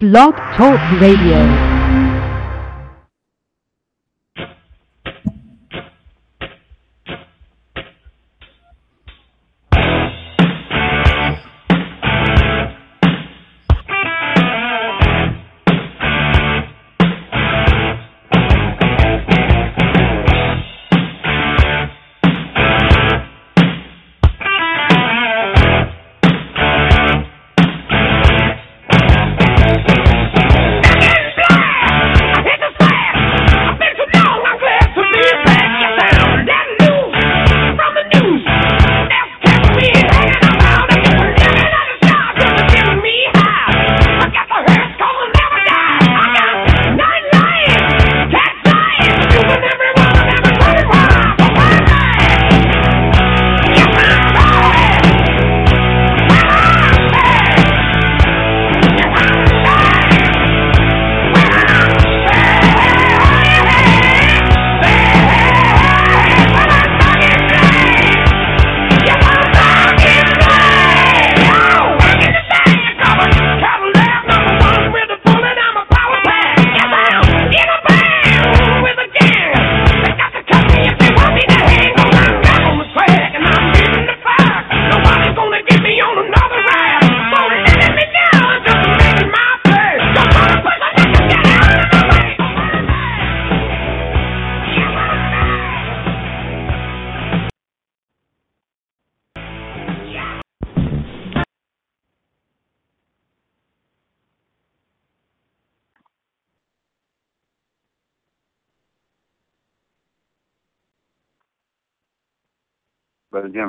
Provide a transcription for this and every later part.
Blog Talk Radio.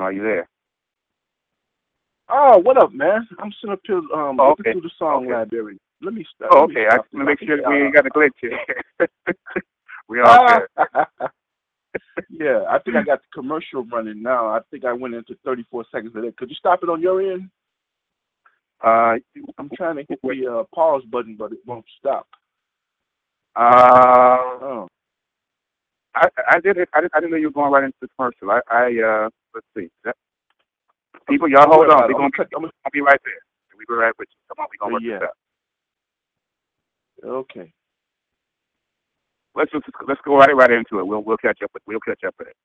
Are you there? Oh, what up, man? I'm sitting up here um Oh, looking okay. through the song Okay. library. Let me stop. Oh, okay. I just want to make sure we uh, ain't got a glitch here. we all good. yeah, I think I got the commercial running now. I think I went into 34 seconds of that. Could you stop it on your end? Uh, I'm trying to hit the uh, pause button, but it won't stop. uh, Oh, I, I did it. I didn't, I didn't know you were going right into the commercial. I, I uh, let's see. That, people, y'all hold on. We're gonna, be, gonna gonna be right there. We be right with you. Come on, we gonna work Yeah. this out. okay. Let's just let's go right right into it. We'll we'll catch up with we'll catch up with it.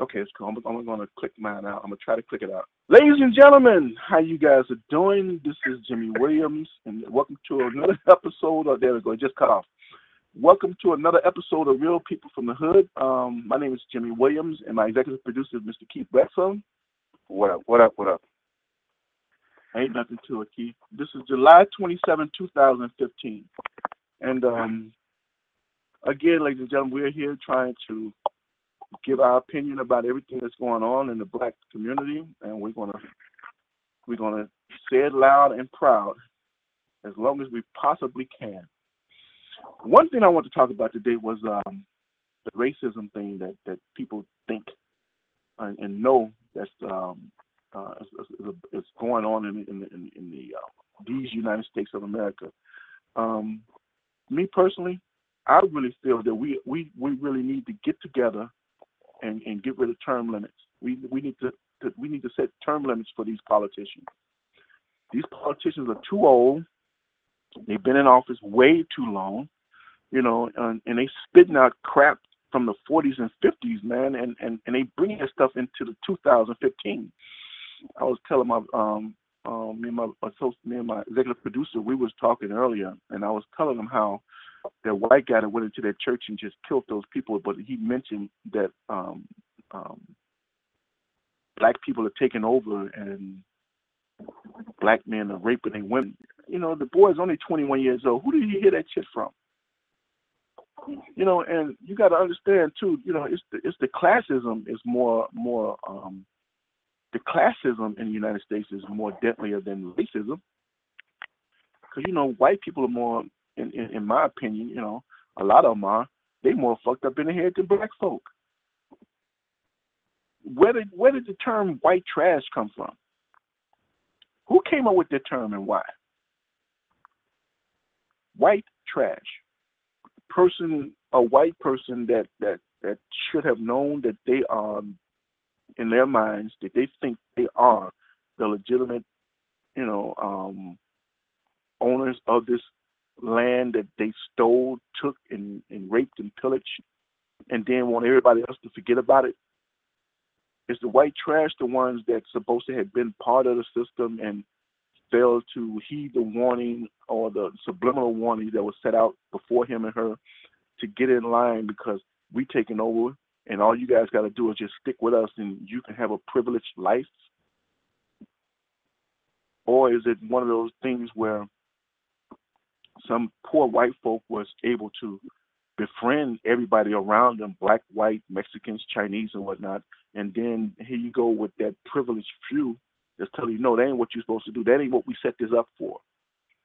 Okay, it's cool. I'm, I'm going to click mine out. I'm going to try to click it out. Ladies and gentlemen, how you guys are doing? This is Jimmy Williams, and welcome to another episode. Of, there we go. It just cut off. Welcome to another episode of Real People from the Hood. Um, my name is Jimmy Williams, and my executive producer is Mr. Keith Bledsoe. What up? What up? What up? Ain't nothing to it, Keith. This is July 27, 2015. And um, again, ladies and gentlemen, we're here trying to give our opinion about everything that's going on in the black community, and we're gonna we're gonna say it loud and proud as long as we possibly can. One thing I want to talk about today was um, the racism thing that, that people think and, and know that's um, uh, is, is, going on in in, in, in the uh, these United States of America. Um, me personally, I really feel that we, we, we really need to get together and, and get rid of term limits. We we need to, to we need to set term limits for these politicians. These politicians are too old. They've been in office way too long, you know, and, and they spitting out crap from the 40s and 50s, man, and, and, and they bring that stuff into the 2015. I was telling my um, um me and my me and my executive producer, we was talking earlier, and I was telling them how that white guy that went into that church and just killed those people, but he mentioned that um, um, black people are taking over and black men are raping their women. You know, the boy is only 21 years old. Who did he hear that shit from? You know, and you got to understand too. You know, it's the it's the classism is more more um, the classism in the United States is more deadlier than racism. Because you know, white people are more, in, in in my opinion, you know, a lot of them are. They more fucked up in the head than black folk. Where did where did the term white trash come from? Who came up with the term and why? White trash. Person, a white person that that that should have known that they are, in their minds, that they think they are the legitimate, you know, um, owners of this land that they stole, took, and, and raped and pillaged, and then want everybody else to forget about it? Is the white trash the ones that's supposed to have been part of the system and failed to heed the warning or the subliminal warning that was set out before him and her to get in line because we taking over and all you guys got to do is just stick with us and you can have a privileged life? Or is it one of those things where some poor white folk was able to befriend everybody around them, black, white, Mexicans, Chinese, and whatnot, and then here you go with that privileged few that's telling you, no, that ain't what you're supposed to do. That ain't what we set this up for.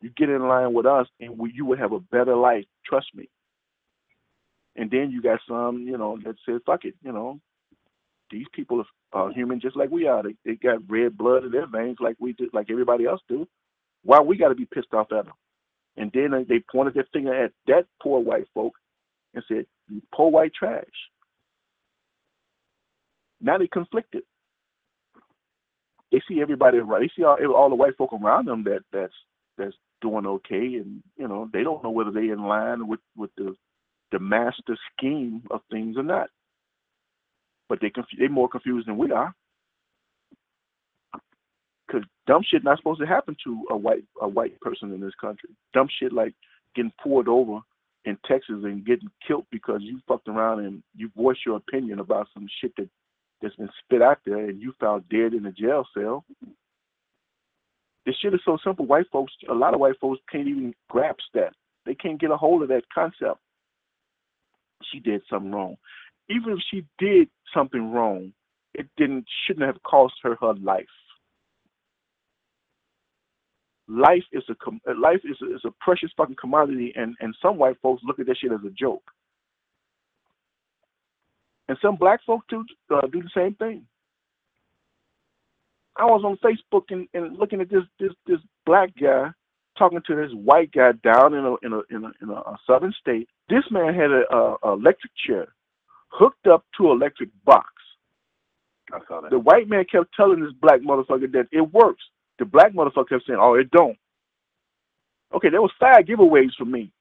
You get in line with us, and we, you will have a better life. Trust me. And then you got some, you know, that says, fuck it, you know, these people are human just like we are. They, they got red blood in their veins like we do, like everybody else do. Why we got to be pissed off at them? And then they pointed their finger at that poor white folk and said, "You poor white trash." Now they conflicted. They see everybody right. They see all, all the white folk around them that that's that's doing okay, and you know they don't know whether they in line with with the the master scheme of things or not. But they conf- they more confused than we are. Cause dumb shit not supposed to happen to a white a white person in this country. Dumb shit like getting poured over in Texas and getting killed because you fucked around and you voiced your opinion about some shit that that's been spit out there and you found dead in a jail cell. This shit is so simple. White folks, a lot of white folks can't even grasp that. They can't get a hold of that concept she did something wrong. Even if she did something wrong, it didn't shouldn't have cost her her life. Life is a life is a, is a precious fucking commodity, and and some white folks look at that shit as a joke, and some black folks do uh, do the same thing. I was on Facebook and, and looking at this this this black guy talking to this white guy down in a in a in a, in a southern state. This man had a, a, a electric chair hooked up to an electric box. I saw that. The white man kept telling this black motherfucker that it works. The black motherfucker kept saying, "Oh, it don't." Okay, there was five giveaways for me.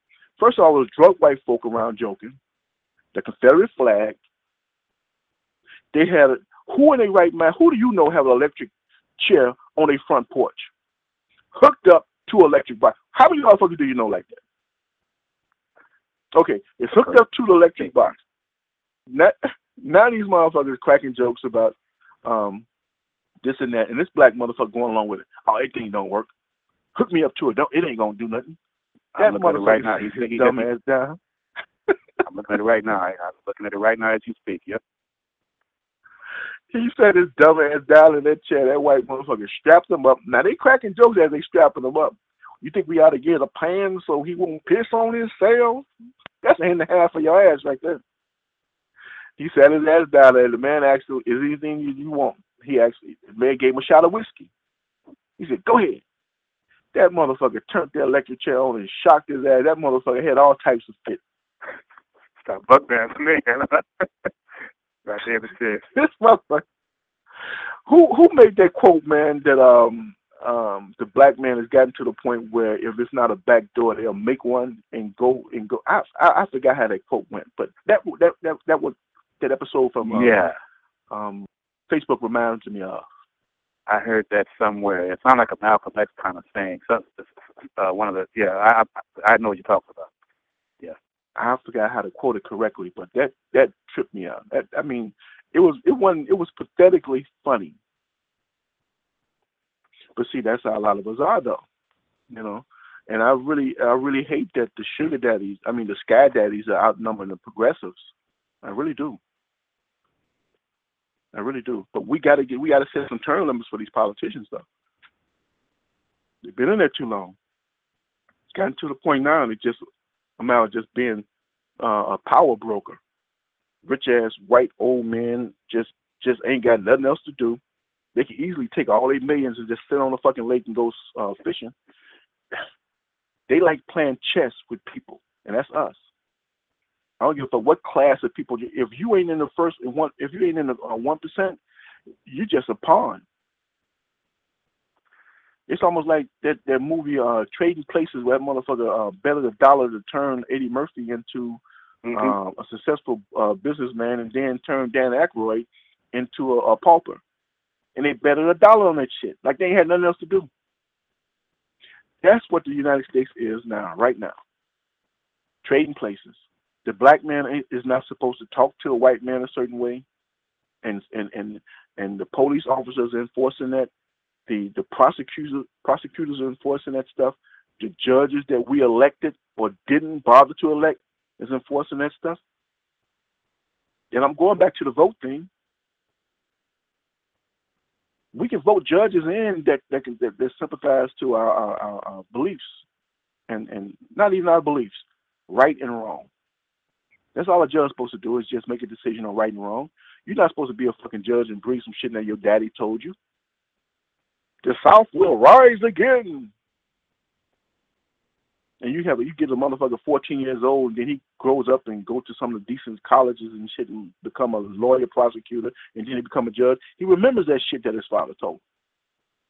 First of all, there was drunk white folk around joking. The Confederate flag. They had a, who in their right mind? Who do you know have an electric chair on their front porch, hooked up to electric box. How many motherfuckers do you know like that? Okay, it's hooked up to the electric box. Now, now these motherfuckers cracking jokes about um, this and that, and this black motherfucker going along with it. Oh, it thing don't work. Hook me up to it. Don't it ain't gonna do nothing. That I'm looking at it right now. He's he, dumbass down. I'm looking at it right now. I'm looking at it right now as you speak. Yep. He said his dumb ass down in that chair. That white motherfucker strapped him up. Now they cracking jokes as they strapping him up. You think we ought to get a pan so he won't piss on his cell? That's a hand and a half for your ass right there. He sat his ass down there. The man asked him, "Is anything you, want?" He actually, the man gave him a shot of whiskey. He said, "Go ahead." That motherfucker turned the electric chair on and shocked his ass. That motherfucker had all types of fit. Stop buck man, man. Right there, it This motherfucker. Who who made that quote, man? That um um the black man has gotten to the point where if it's not a back door, they'll make one and go and go. I I, I forgot how that quote went, but that that that that was that episode from uh, yeah um Facebook reminds me of. I heard that somewhere. It sounded like a Malcolm X kind of thing. So, uh, one of the yeah, I I know what you're talking about. I forgot how to quote it correctly, but that that tripped me out. That, I mean, it was it wasn't it was pathetically funny. But see, that's how a lot of us are, though. You know, and I really I really hate that the sugar daddies, I mean the sky daddies, are outnumbering the progressives. I really do. I really do. But we got to get we got to set some term limits for these politicians, though. They've been in there too long. It's gotten to the point now they just amount just being uh, a power broker. Rich ass white old men just just ain't got nothing else to do. They can easily take all their millions and just sit on the fucking lake and go uh, fishing. They like playing chess with people, and that's us. I don't give a fuck what class of people. If you ain't in the first one, if you ain't in the uh, one uh, you just a pawn. It's almost like that that movie uh Trading Places where that motherfucker uh betted a dollar to turn Eddie Murphy into Mhm. uh, a successful uh, businessman and then turned Dan Aykroyd into a, a pauper. And they betted a dollar on that shit. Like they had nothing else to do. That's what the United States is now, right now. Trading places. The black man is not supposed to talk to a white man a certain way. And and and and the police officers enforcing that. The the prosecutors prosecutors are enforcing that stuff. The judges that we elected or didn't bother to elect is enforcing that stuff. And I'm going back to the vote thing. We can vote judges in that that can that, that sympathize to our, our, our, beliefs, and and not even our beliefs, right and wrong. That's all a judge is supposed to do is just make a decision on right and wrong. You're not supposed to be a fucking judge and bring some shit that your daddy told you. The South will rise again and you have you get a motherfucker 14 years old, and then he grows up and go to some of the decent colleges and shit and become a lawyer, prosecutor, and then he become a judge. He remembers that shit that his father told. him.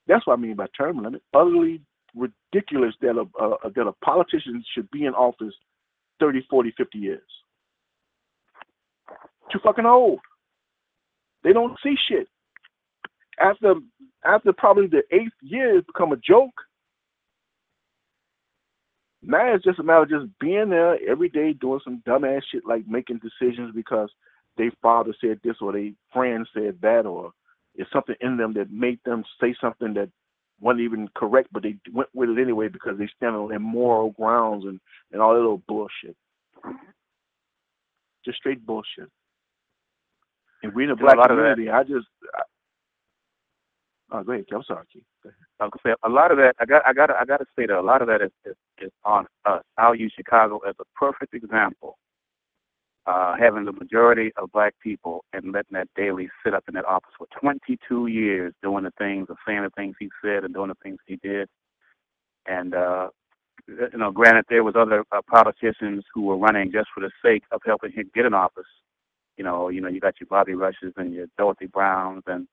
That's what I mean by term limit. Utterly ridiculous that a, a that a politician should be in office 30, 40, 50 years. Too fucking old. They don't see shit. After after probably the eighth year, it's become a joke. Now it's just a matter of just being there every day doing some dumbass shit like making decisions because their father said this or their friend said that or it's something in them that made them say something that wasn't even correct, but they went with it anyway because they stand on their moral grounds and, and all that little bullshit. Just straight bullshit. And we in the black community, I just oh, Kev. I'm sorry, Keith. Go ahead. I gonna say a lot of that. I got. I got. I got to say that a lot of that is, is, is on us. I'll use Chicago as a perfect example. Uh, having the majority of black people and letting that Daley sit up in that office for 22 years, doing the things, and saying the things he said, and doing the things he did. And uh, you know, granted, there was other uh, politicians who were running just for the sake of helping him get in office. You know, you know, you got your Bobby Rushes and your Dorothy Browns and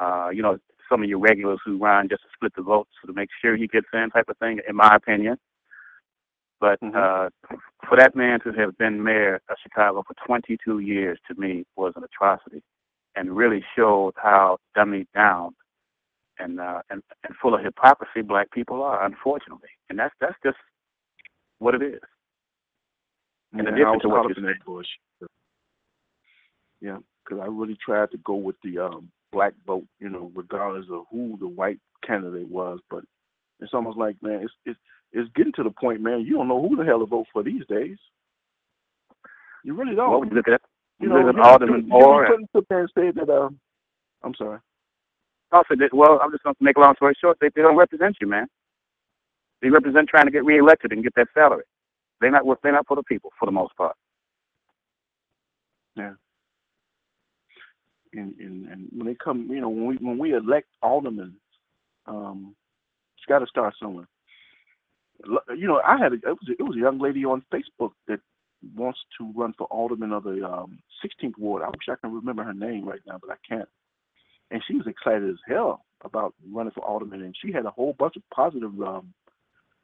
uh, you know, some of your regulars who run just to split the votes to make sure he gets in, type of thing, in my opinion. But Mhm. uh, for that man to have been mayor of Chicago for 22 years, to me, was an atrocity, and really showed how dummied down and uh, and and full of hypocrisy black people are, unfortunately. And that's that's just what it is. In Yeah, addition I was to what caught up in that bush. Yeah, because I really tried to go with the um, black vote, you know, regardless of who the white candidate was. But it's almost like, man, it's it's it's getting to the point, man. You don't know who the hell to vote for these days. You really don't. You look at? you know, you, Alderman Moore. you putting up there and say that. Um, I'm sorry. Also, that, well, I'm just going to make a long story short. They, they don't represent you, man. They represent trying to get reelected and get that salary. They're not. They're not for the people, for the most part. Yeah. And, and and when they come, you know, when we when we elect aldermen, um, it's got to start somewhere. You know, I had a, it was a, it was a young lady on Facebook that wants to run for alderman of the um, 16th ward. I wish I can remember her name right now, but I can't. And she was excited as hell about running for alderman, and she had a whole bunch of positive um,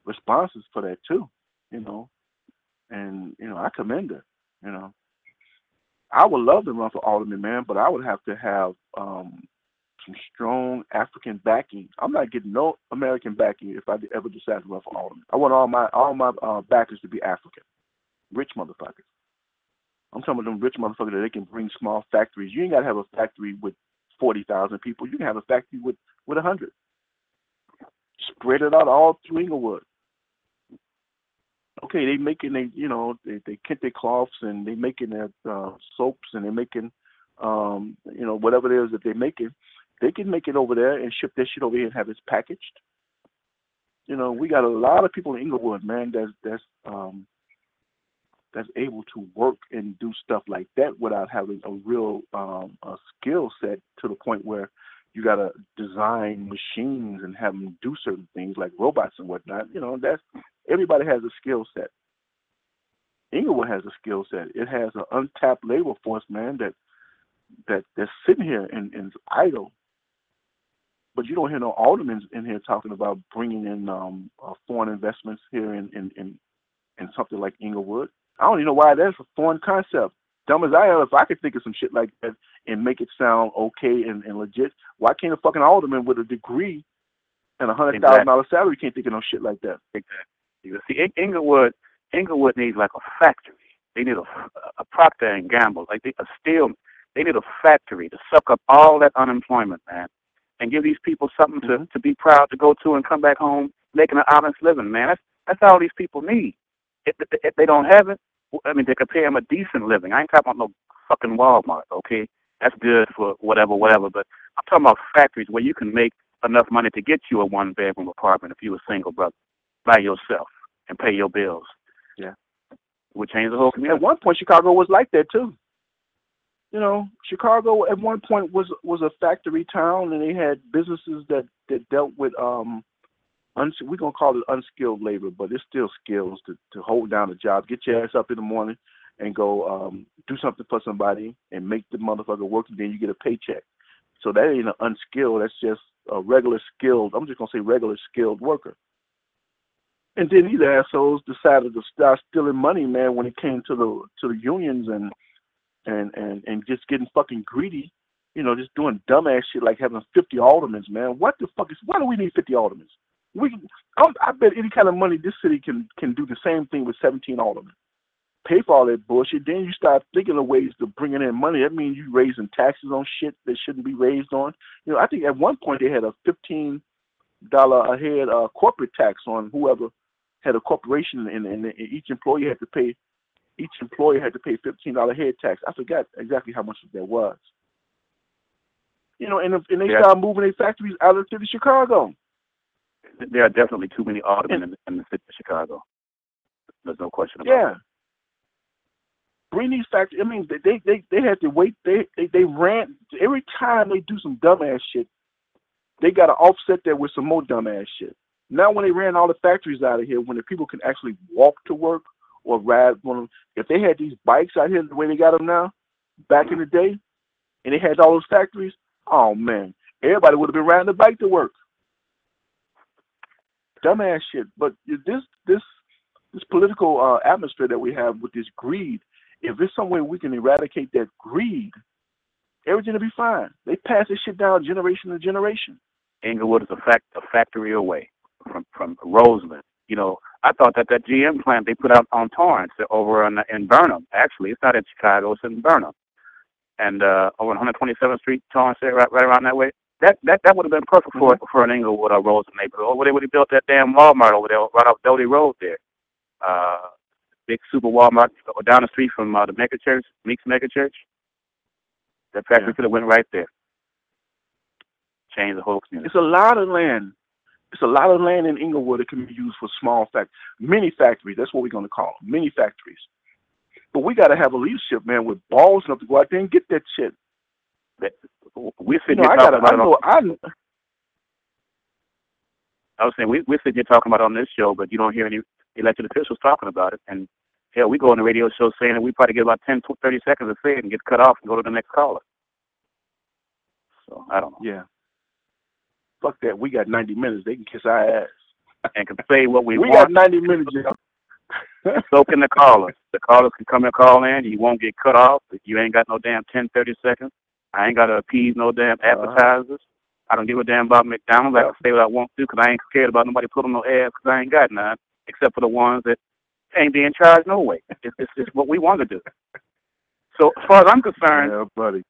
responses for that too. You know, and you know, I commend her. You know. I would love to run for alderman, man, but I would have to have um, some strong African backing. I'm not getting no American backing if I ever decide to run for alderman. I want all my all my uh, backers to be African, rich motherfuckers. I'm talking about them rich motherfuckers that they can bring small factories. You ain't got to have a factory with forty thousand people. You can have a factory with with a hundred. Spread it out all through Englewood okay, they making they you know they they their cloths and they making their uh, soaps and they're making um you know whatever it is that they're making, they can make it over there and ship their shit over here and have it packaged. You know, we got a lot of people in Englewood, man, that's that's um that's able to work and do stuff like that without having a real um a skill set to the point where you gotta design machines and have them do certain things like robots and whatnot. You know, that's everybody has a skill set. Englewood has a skill set. It has an untapped labor force, man, that that that's sitting here and, and idle. but you don't hear no aldermen in here talking about bringing in um, uh, foreign investments here in, in in in something like Englewood. I don't even know why that's a foreign concept. Dumb as I am, if I could think of some shit like that and make it sound okay and, and legit, why can't a fucking alderman with a degree and a hundred thousand dollar salary can't think of no shit like that? Exactly. You see, Englewood, Englewood needs like a factory. They need a, a Procter and Gamble, like they, a steel. They need a factory to suck up all that unemployment, man, and give these people something to to be proud to go to and come back home making an honest living, man. That's that's all these people need. If, if they don't have it, I mean, they could pay them a decent living. I ain't talking about no fucking Walmart, okay? That's good for whatever, whatever. But I'm talking about factories where you can make enough money to get you a one bedroom apartment if you're a single brother by yourself and pay your bills. Yeah. Would change the whole community. At one point Chicago was like that too. You know, Chicago at one point was was a factory town and they had businesses that that dealt with um uns- we're gonna call it unskilled labor, but it's still skills to, to hold down a job, get your ass up in the morning and go um, do something for somebody and make the motherfucker work, and then you get a paycheck. So that ain't an unskilled. That's just a regular skilled. I'm just gonna say regular skilled worker. And then these assholes decided to start stealing money, man, when it came to the to the unions and and and and just getting fucking greedy. You know, just doing dumbass shit like having 50 aldermen, man. What the fuck is? Why do we need 50 aldermen? We, I, I bet any kind of money this city can can do the same thing with 17 aldermen. Pay for all that bullshit. Then you start thinking of ways to bringing in money. That means you raising taxes on shit that shouldn't be raised on. You know, I think at one point they had a 15 dollar a head uh, corporate tax on whoever had a corporation, and, and, and each employee had to pay. Each employer had to pay fifteen dollar head tax. I forgot exactly how much that was. You know, and and they Yeah. started moving their factories out of the city of Chicago. There are definitely too many aldermen in, in the city of Chicago. There's no question about it. Yeah. Bring these factories. I mean, they they they had to wait. They they they ran every time they do some dumbass shit. They got to offset that with some more dumbass shit. Now, when they ran all the factories out of here, when the people can actually walk to work or ride one, of them, if they had these bikes out here the way they got them now, back in the day, and they had all those factories, oh man, everybody would have been riding the bike to work. Dumbass shit. But this this this political uh, atmosphere that we have with this greed, if there's some way we can eradicate that greed, everything will be fine. They pass this shit down generation to generation. Englewood is a fact a factory away from from Roseland. You know, I thought that that GM plant they put out on Torrance over in in Burnham. Actually, it's not in Chicago; it's in Burnham, and uh, over on 127th Street, Torrance, right, right around that way. That that that would have been perfect for for an Englewood or Roseland neighborhood. Or they would have built that damn Walmart over there, right off Doty Road there. Uh, big super Walmart down the street from uh, the mega church, Meeks Mega Church. That factory Yeah. could have went right there. Change the whole community. It's a lot of land. It's a lot of land in Englewood that can be used for small fact mini factories. That's what we're going to call them, mini factories. But we got to have a leadership man with balls enough to go out there and get that shit. We You sitting know, here I talking. I about it. know. On, I I was saying we we're sitting here talking about it on this show, but you don't hear any elected officials talking about it. And hell, we go on the radio show saying that we probably get about 10, tw- 30 seconds to say it and get cut off and go to the next caller. So I don't know. yeah. Fuck that. We got 90 minutes. They can kiss our ass. And can say what we, We, want. We got 90 minutes, yo. So can the callers. The callers can come and call in. You won't get cut off. You ain't got no damn 10, 30 seconds. I ain't got to appease no damn Uh-huh. advertisers. I don't give a damn about McDonald's. I can say what I want to because I ain't scared about nobody putting no ads because I ain't got none, except for the ones that ain't being charged no way. It's, it's, it's what we want to do. So as far as I'm concerned, Yeah, buddy.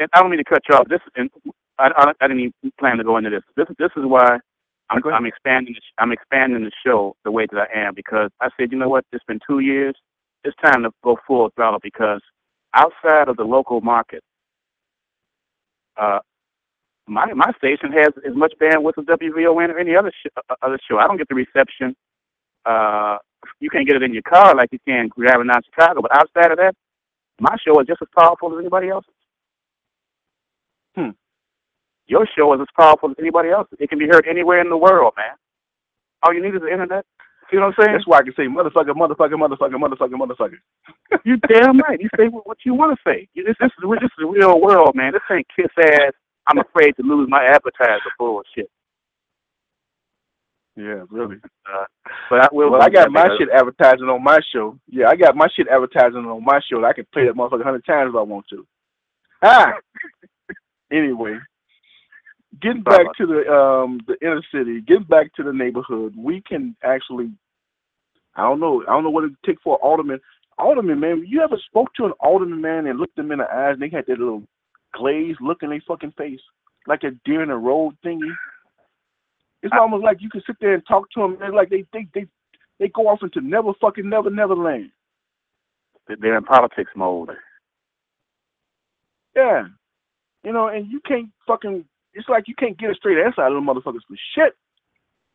and I don't mean to cut you off. This and I, I, I didn't even plan to go into this. This this is why I'm. I'm expanding. the sh- I'm expanding the show the way that I am because I said, you know what? It's been two years. It's time to go full throttle because outside of the local market, uh, my my station has as much bandwidth as WVON or any other sh- uh, other show. I don't get the reception. Uh, you can't get it in your car like you can driving down Chicago, but outside of that, my show is just as powerful as anybody else's. Hmm. Your show is as powerful as anybody else's. It can be heard anywhere in the world, man. All you need is the internet. See what I'm saying? That's why I can say motherfucker, motherfucker, motherfucker, motherfucker, motherfucker. you damn right. You say what you want to say. You- This, this is this is the real world, man. This ain't kiss ass I'm afraid to lose my advertiser bullshit. Yeah, really. Uh, but I will. Well, I got my shit advertising on my show. Yeah, I got my shit advertising on my show. I can play that motherfucker a hundred times if I want to. Ah. anyway, getting back to the um the inner city, getting back to the neighborhood, we can actually. I don't know. I don't know what it take for an alderman. Alderman, man, you ever spoke to an alderman, man, and looked them in the eyes, and they had that little glazed look in their fucking face, like a deer in a road thingy. It's almost like you can sit there and talk to them, and like they they they they go off into never fucking never never land. They're in politics mode. Yeah, you know, and you can't fucking. It's like you can't get a straight answer out of them motherfuckers for shit.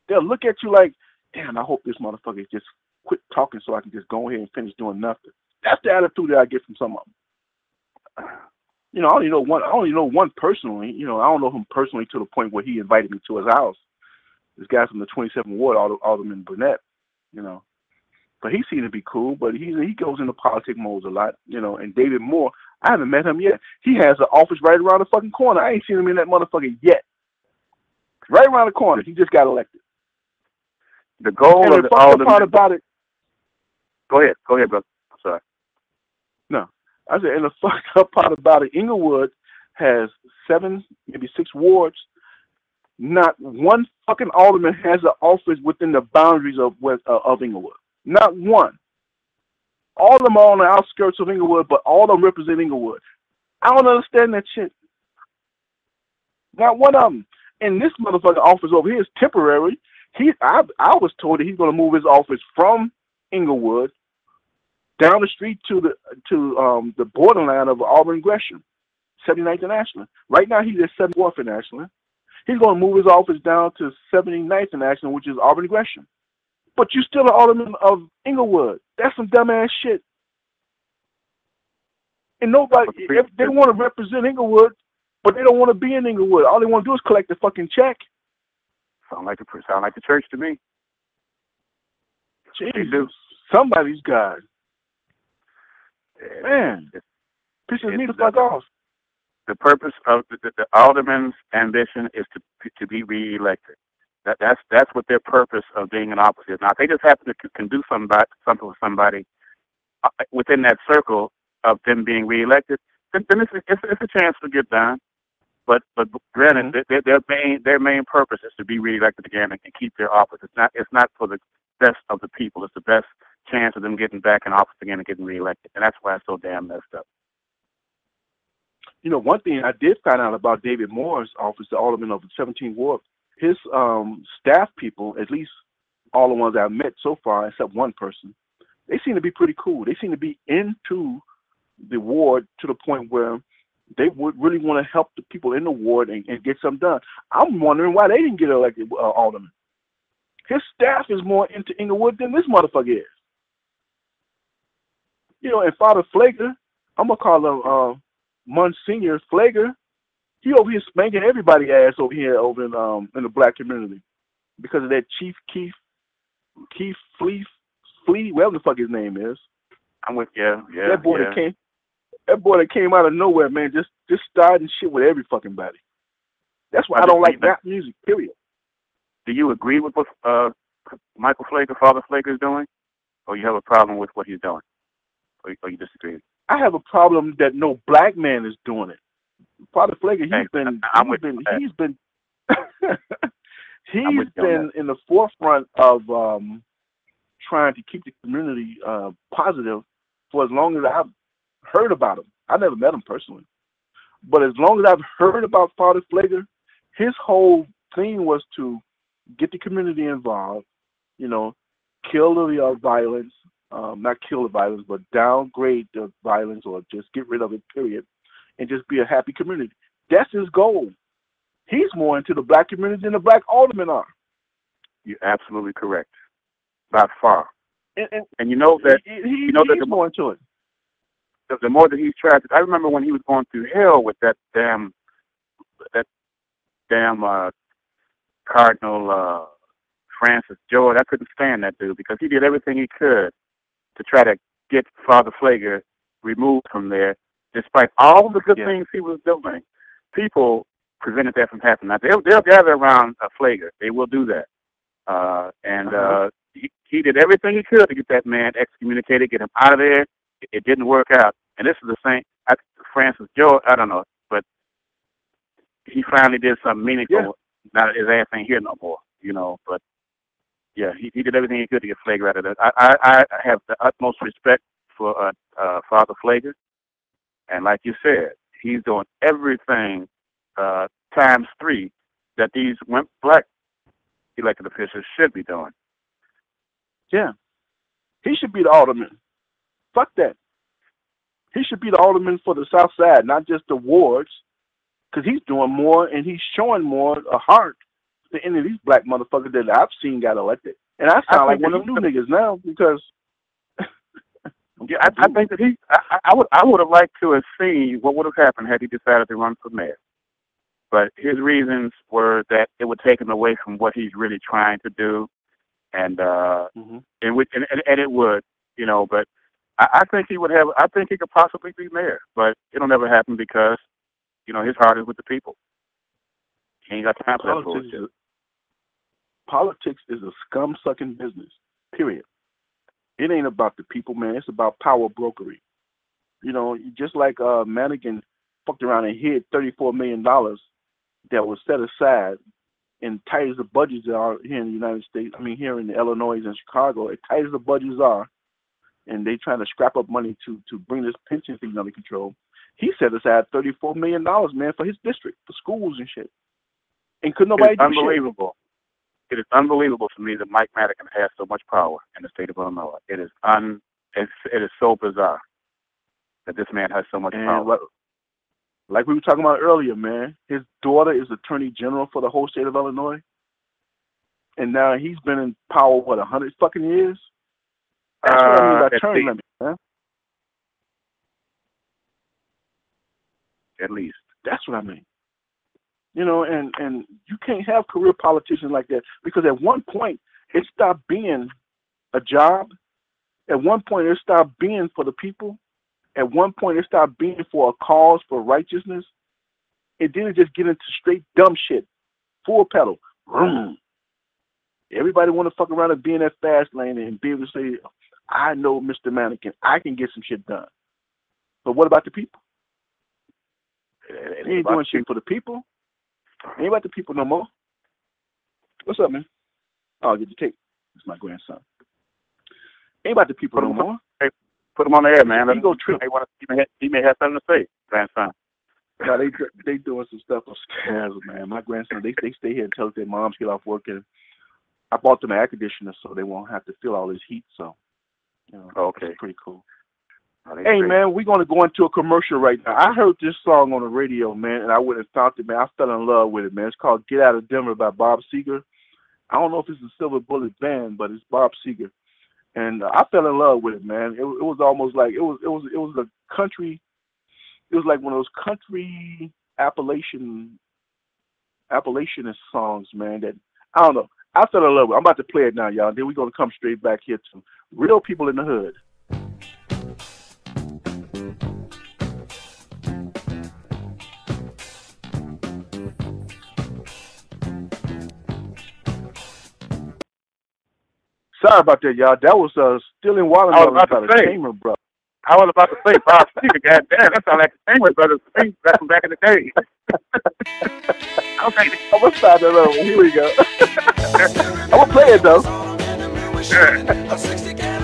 They'll look at you like, damn, I hope this motherfucker just quit talking so I can just go ahead and finish doing nothing. That's the attitude that I get from some of them. You know, I only know one. I only know one personally. You know, I don't know him personally to the point where he invited me to his house this guy from the 27th Ward, Alderman Burnett, you know. But he seemed to be cool, but he he goes into politic modes a lot, you know. And David Moore, I haven't met him yet. He has an office right around the fucking corner. I ain't seen him in that motherfucker yet. Right around the corner. He just got elected. The goal and of the the part about it. Go ahead, go ahead, brother. I'm sorry. No, I said, and the fucked up part about it, Englewood has seven, maybe six wards not one fucking alderman has an office within the boundaries of West, uh, of Englewood. Not one. All of them are on the outskirts of Englewood, but all of them represent Englewood. I don't understand that shit. Not one of them. And this motherfucking office over here is temporary. He, I, I was told that he's going to move his office from Englewood down the street to the to um, the borderline of Auburn Gresham, 79th and Ashland. Right now he's at 74th and Ashland. He's going to move his office down to 79th and Ashland, which is Auburn Gresham. But you're still an alderman of Englewood. That's some dumbass shit. And nobody, if they want to represent Englewood, but they don't want to be in Englewood. All they want to do is collect the fucking check. Sound like a sound like the church to me. Jesus, somebody's God. Man, pisses me the fuck off the purpose of the, the, the alderman's ambition is to to be reelected. That that's that's what their purpose of being in office is. Now, if they just happen to can do somebody something with somebody uh, within that circle of them being reelected, then, then it's, it's it's a chance to get done. But but granted, mm-hmm. their, their main their main purpose is to be reelected again and, and keep their office. It's not it's not for the best of the people. It's the best chance of them getting back in office again and getting reelected. And that's why it's so damn messed up you know, one thing I did find out about David Moore's office, the alderman of the 17th Ward, his um, staff people, at least all the ones I've met so far, except one person, they seem to be pretty cool. They seem to be into the ward to the point where they would really want to help the people in the ward and, and get something done. I'm wondering why they didn't get elected uh, alderman. His staff is more into Englewood than this motherfucker is. You know, and Father Pfleger, I'm gonna call him uh, Monsignor Pfleger. he over here spanking everybody ass over here over in um in the black community because of that Chief Keith Keith Flea Flea, whatever the fuck his name is. I'm with yeah, yeah. That boy yeah. that came that boy that came out of nowhere, man, just just starting shit with every fucking body. That's why I, I don't like rap music, period. Do you agree with what uh Michael Pfleger, Father Pfleger is doing? Or you have a problem with what he's doing? Or, or you disagree? I have a problem that no black man is doing it. Father Pfleger, he's hey, been, I'm he's been, he's been, he's been in the forefront of um, trying to keep the community uh, positive for as long as I've heard about him. I never met him personally, but as long as I've heard about Father Pfleger, his whole thing was to get the community involved, you know, kill the uh, violence, um, not kill the violence, but downgrade the violence or just get rid of it, period, and just be a happy community. That's his goal. He's more into the black community than the black aldermen are. You're absolutely correct, by far. And, and, and you know that he, he, you know that the more into it. The, the more that he's tried to, I remember when he was going through hell with that damn that damn uh, Cardinal uh, Francis George. I couldn't stand that dude because he did everything he could to try to get Father Pfleger removed from there, despite all the good yeah. things he was doing. People prevented that from happening. Now they'll they'll gather around a Pfleger. They will do that. Uh, and Uh-huh. uh, he, he did everything he could to get that man excommunicated, get him out of there. It, it didn't work out. And this is the same. I, Francis Joe, I don't know, but he finally did something meaningful. Yeah. Now his ass ain't here no more, you know. But yeah, he, he did everything he could to get Pfleger out of that. I, I, I have the utmost respect for uh, uh, Father Pfleger, and like you said, he's doing everything uh, times three that these wimp black elected officials should be doing. Yeah. He should be the alderman. Fuck that. He should be the alderman for the South Side, not just the wards, because he's doing more and he's showing more a heart than any of these black motherfuckers that I've seen got elected. And I sound like one of them new niggas now because. Yeah, I, I think that he. I, I- I would. I would have liked to have seen what would have happened had he decided to run for mayor. But his reasons were that it would take him away from what he's really trying to do, and uh, Mhm. and, which, and, and and it would, you know. But I, I think he would have. I think he could possibly be mayor, but it'll never happen because, you know, his heart is with the people. He ain't got time for that politics bullshit. is, politics is a scum sucking business. Period. It ain't about the people, man. It's about power brokery. You know, just like uh Madigan fucked around and hid thirty four million dollars that was set aside and tight as the budgets are here in the United States, I mean here in the Illinois and Chicago, as tight as the budgets are, and they trying to scrap up money to to bring this pension thing under control. He set aside thirty four million dollars, man, for his district, for schools and shit. And could nobody it's do shit. unbelievable. It is unbelievable to me that Mike Madigan has so much power in the state of Illinois. It is un. It's, it is so bizarre that this man has so much And power. like, like we were talking about earlier, man, his daughter is attorney general for the whole state of Illinois, and now he's been in power what a hundred fucking years. That's what I mean Uh, by at term least. limit, man. At least. That's what I mean. You know, and and you can't have career politicians like that because at one point it stopped being a job. At one point it stopped being for the people. At one point it stopped being for a cause for righteousness. And then it just get into straight dumb shit. Full pedal. Vroom. Everybody want to fuck around and be in that fast lane and be able to say, I know Mr. Mannequin. I can get some shit done. But what about the people? It- ain't doing shit for the people. Ain't about the people no more. What's up, man? Oh, I'll get the tape. It's my grandson. Ain't about the people no more. Hey, put him on the air, man. Ego him- trip. He, wanna, he, may have, he may have something to say, grandson. No, they they doing some stuff on scares, man. My grandson, they they stay here until their moms get off work, and I bought them an air conditioner so they won't have to feel all this heat. So, you know, Okay. it's pretty cool. Oh, Hey great. man, we're gonna go into a commercial right now. I heard this song on the radio, man, and I went and found it, man. I fell in love with it, man. It's called "Get Out of Denver" by Bob Seger. I don't know if it's a Silver Bullet band, but it's Bob Seger, and uh, I fell in love with it, man. It, it was almost like it was it was it was a country. It was like one of those country Appalachian Appalachianist songs, man. That I don't know. I fell in love with. it. I'm about to play it now, y'all. Then we're gonna come straight back here to real people in the hood. Sorry about that, y'all. That was uh, still in watermelon about by to the. Tamer bro. I was about to say, Bob Seger, goddamn, that sounds like the Stingray Brothers thing back from back in the day. okay. I'm gonna start that over. Here we go. I'm gonna play it though. A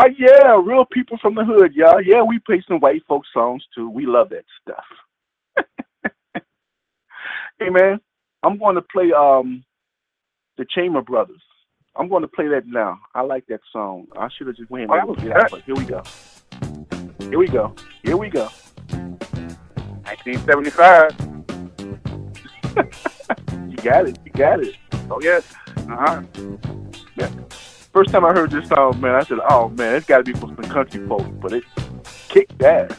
Ah, yeah, real people from the hood, y'all. Yeah, we play some white folk songs too. We love that stuff. hey, man, I'm going to play um the Chamber Brothers. I'm going to play that now. I like that song. I should have just went Oh, and that was looked it up, good. but here we go. Here we go. Here we go. 1975. You got it. You got it. Oh yes. Uh huh. First time I heard this song, man, I said, "Oh man, it's got to be from some country folk," but it kicked ass.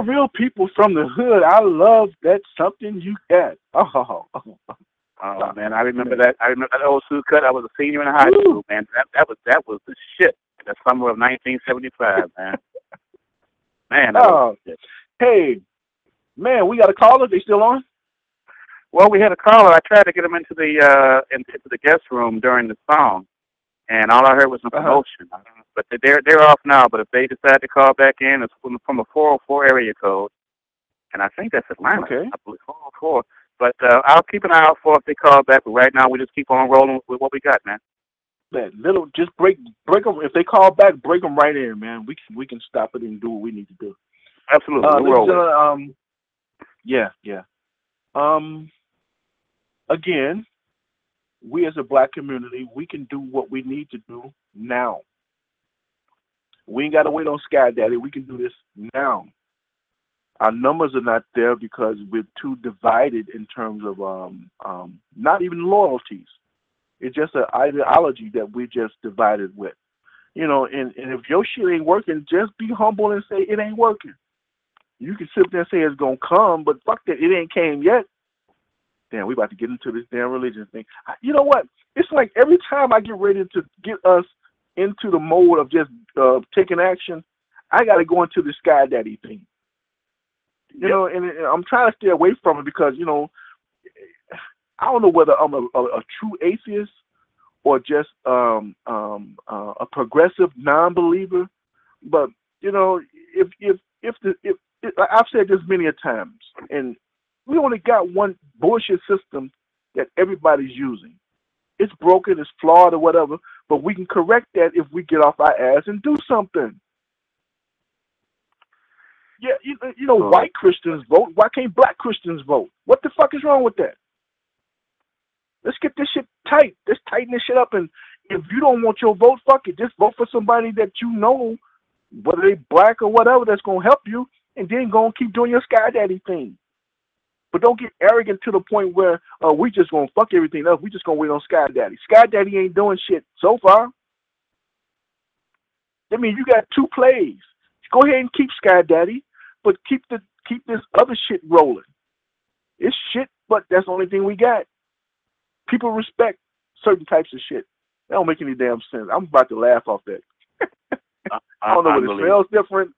All real people from the hood. I love that something you got. Oh, Oh man, I remember that. I remember that old suit cut. I was a senior in high Woo. school, man. That that was that was the shit. The summer of 1975, man. Man, Oh. hey, man, we got a caller. They still on? Well, we had a caller. I tried to get him into the uh into the guest room during the song, and all I heard was some Uh-huh. promotion. I don't know, But they're they're off now. But if they decide to call back in, it's from, from a 404 area code, and I think that's Atlanta. Okay. I believe 404. But uh, I'll keep an eye out for if they call back. But right now, we just keep on rolling with what we got, man. That little, just break, break them. If they call back, break them right in, man. We can, we can stop it and do what we need to do. Absolutely, Uh, we'll ladies roll and with it. gentlemen, um, yeah, yeah. Um, again, we as a black community, we can do what we need to do now. We ain't got to wait on Sky Daddy. We can do this now. Our numbers are not there because we're too divided in terms of um, um, not even loyalties. It's just an ideology that we're just divided with. You know, and, and if your shit ain't working, just be humble and say it ain't working. You can sit there and say it's gonna come, but fuck that, it ain't came yet. Damn, we about to get into this damn religion thing. You know what? It's like every time I get ready to get us into the mode of just uh, taking action, I got to go into the sky daddy thing. You know, and, and I'm trying to stay away from it because you know, I don't know whether I'm a, a, a true atheist or just um, um, uh, a progressive non-believer. But you know, if if if the if, if I've said this many a times, and we only got one bullshit system that everybody's using. It's broken, it's flawed, or whatever. But we can correct that if we get off our ass and do something. Yeah, you, you know, Sure. white Christians vote. Why can't black Christians vote? What the fuck is wrong with that? Let's get this shit tight. Let's tighten this shit up. And if you don't want your vote, fuck it. Just vote for somebody that you know, whether they black or whatever, that's gonna help you, and then go and keep doing your sky daddy thing. But don't get arrogant to the point where uh, we just gonna fuck everything up. We just gonna wait on Sky Daddy. Sky Daddy ain't doing shit so far. I mean, you got two plays. Go ahead and keep Sky Daddy, but keep the keep this other shit rolling. It's shit, but that's the only thing we got. People respect certain types of shit. That don't make any damn sense. I'm about to laugh off that. I don't know what it smells different.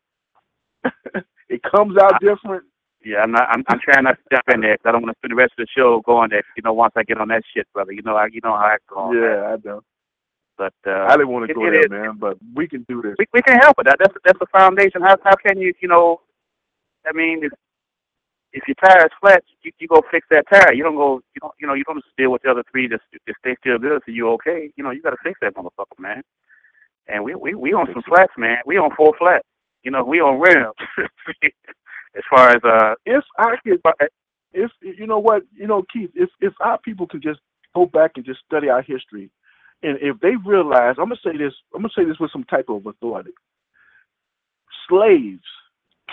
it comes out different. Yeah, I'm not. I'm, I'm trying not to jump in there 'cause I don't want to spend the rest of the show going there. You know, once I get on that shit, brother. You know, I you know how I go. on that. Yeah, I know. But uh, I didn't want to it- go it there, is. man, but we can do this. we we can help it. That that's that's the foundation. How how can you you know? I mean, if if your tire is flat, you you go fix that tire. You don't go you don't you know you don't just deal with the other three just to stay still good so you okay. You know you got to fix that motherfucker, man. And we we we on some flats, man. We on four flats. You know we on rims. as far as uh, If I could, if you know what, you know, Keith, if if our people could just go back and just study our history, and if they realize, I'm gonna say this, I'm gonna say this with some type of authority. Slaves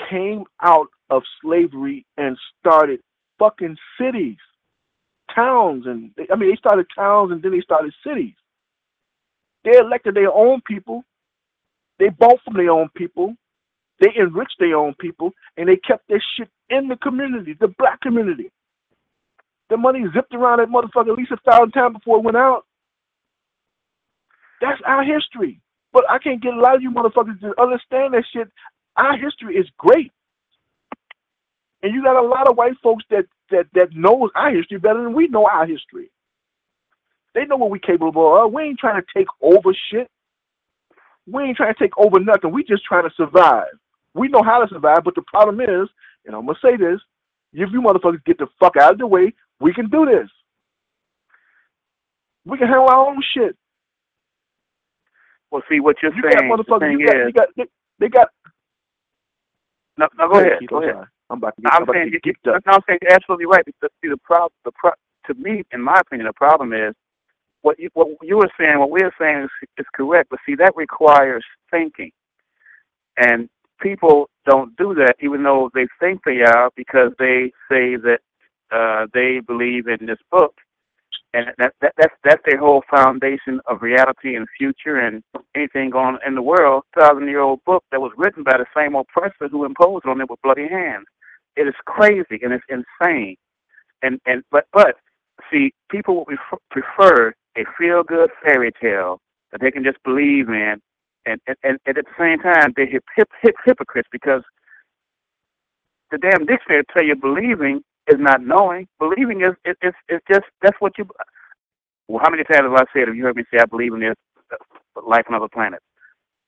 came out of slavery and started fucking cities, towns, and I mean they started towns and then they started cities. They elected their own people. They bought from their own people. They enriched their own people, and they kept their shit in the community, the black community. The money zipped around that motherfucker at least a thousand times before it went out. That's our history. But I can't get a lot of you motherfuckers to understand that shit. Our history is great. And you got a lot of white folks that that that knows our history better than we know our history. They know what we capable of. We ain't trying to take over shit. We ain't trying to take over nothing. We just trying to survive. We know how to survive, but the problem is, and I'm gonna say this, if you motherfuckers get the fuck out of the way, we can do this. We can handle our own shit. well, see what you're You got saying. The motherfuckers. thing You got, is, you got, they, they got. no, no, go ahead, Keith, go I'm ahead. I'm about to get. I'm I'm about saying to get up. no, I'm saying you're absolutely right. Because, see, the problem, the pro, to me, in my opinion, the problem is what you what you were saying, what we're saying is, is correct. But see, that requires thinking, and people don't do that, even though they think they are, because they say that uh, they believe in this book, and that, that that's that's their whole foundation of reality and future and anything going on in the world. Thousand year old book that was written by the same oppressor who imposed on it with bloody hands. It is crazy and it's insane. And and but but see, people would pref- prefer a feel good fairy tale that they can just believe in, and and, and at the same time they're hip, hip, hip, hypocrites because the damn dictionary tell you believing is not knowing. Believing is is is, is just that's what you. Well, how many times have I said? Have you heard me say I believe in this uh, life on other planets?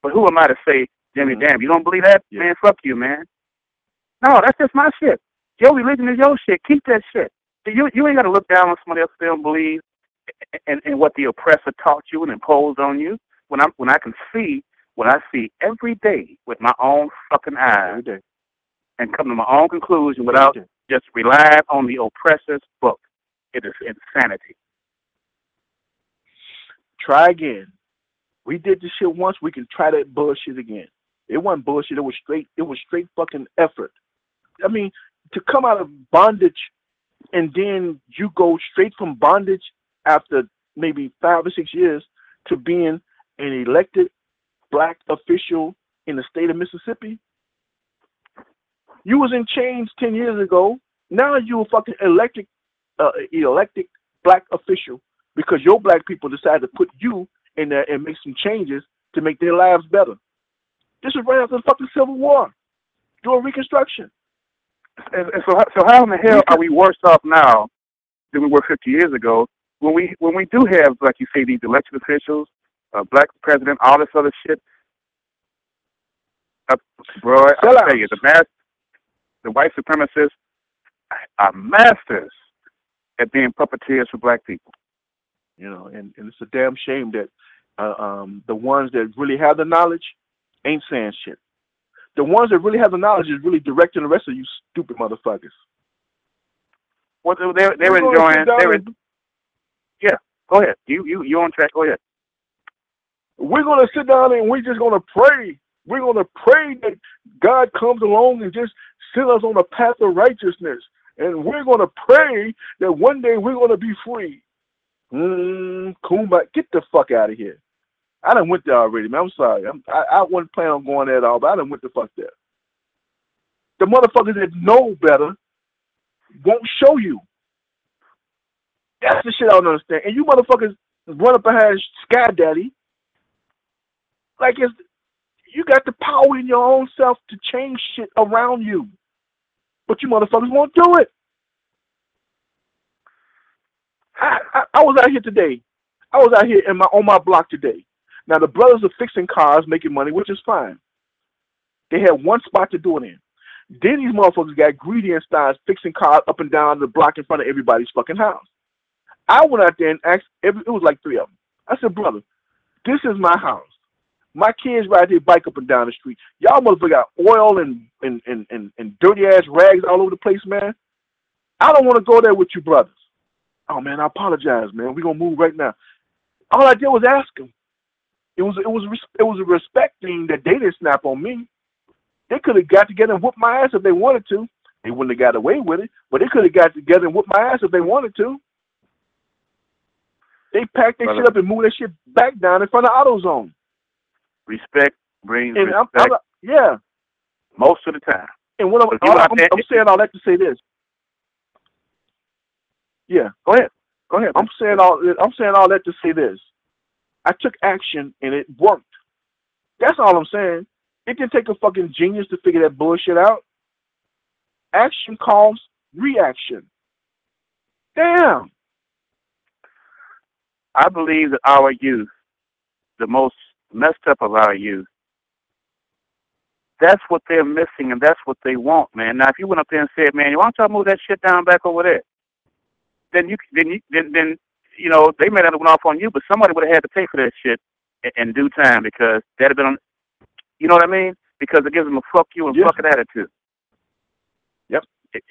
But who am I to say, Jimmy? Mhm. Damn, you don't believe that, Yeah. man? Fuck you, man. No, that's just my shit. Your religion is your shit. Keep that shit. You you ain't got to look down on somebody else that don't believe and, and what the oppressor taught you and imposed on you. When I when I can see what I see every day with my own fucking eyes and come to my own conclusion without just relying on the oppressor's book. It is insanity. Try again. We did this shit once. We can try that bullshit again. It wasn't bullshit. It was straight. It was straight fucking effort. I mean, to come out of bondage and then you go straight from bondage after maybe five or six years to being an elected black official in the state of Mississippi. You was in chains ten years ago. Now you a fucking elected, uh, elected black official because your black people decided to put you in there and make some changes to make their lives better. This was right after the fucking Civil War, during Reconstruction. And, and so, so how in the hell are we worse off now than we were 50 years ago when we when we do have, like you say, these elected officials, a black president, all this other shit? Uh, bro, I tell you, the mass, the white supremacists are masters at being puppeteers for black people. You know, and, and it's a damn shame that uh, um, the ones that really have the knowledge ain't saying shit. The ones that really have the knowledge is really directing the rest of you stupid motherfuckers. Well, they they were We're enjoying. sit down They were, and- go ahead. You you you on track? Go ahead. We're gonna sit down and we're just gonna pray. We're gonna pray that God comes along and just send us on a path of righteousness. And we're gonna pray that one day we're gonna be free. Mm, Kumba, get the fuck out of here. I done went there already, man. I'm sorry. I'm, I, I wasn't planning on going there at all, but I done went the fuck there. The motherfuckers that know better won't show you. That's the shit I don't understand. And you motherfuckers run up behind Sky Daddy like it's you got the power in your own self to change shit around you. But you motherfuckers won't do it. I, I, I was out here today. I was out here in my on my block today. Now the brothers are fixing cars, making money, which is fine. They had one spot to do it in. Then these motherfuckers got greedy and started fixing cars up and down the block in front of everybody's fucking house. I went out there and asked every it was like three of them. I said, brother, this is my house. My kids ride their bike up and down the street. Y'all motherfucker got oil and and, and, and, and dirty ass rags all over the place, man. I don't want to go there with you brothers. Oh man, I apologize, man. We're gonna move right now. All I did was ask them. It was it was it was a respect thing that they didn't snap on me. They could have got together and whooped my ass if they wanted to. They wouldn't have got away with it, but they could have got together and whooped my ass if they wanted to. They packed their shit up and moved their shit back down in front of AutoZone. Respect brings And I'm, respect I'm, yeah. most of the time. And what I'm, But you all I'm, I'm saying all that to say this. Yeah, Go ahead. Go ahead. I'm saying all I'm saying all that to say this. I took action and it worked. That's all I'm saying. It didn't take a fucking genius to figure that bullshit out. Action calls reaction. Damn. I believe that our youth, the most messed up a lot of our youth, that's what they're missing and that's what they want, man. Now, if you went up there and said, "Man, why don't to move that shit down back over there," then you then you then then you know they may not have went off on you, but somebody would have had to pay for that shit in, in due time because that'd have been on. You know what I mean? Because it gives them a fuck you and Yeah. fuck it attitude. Yep. It-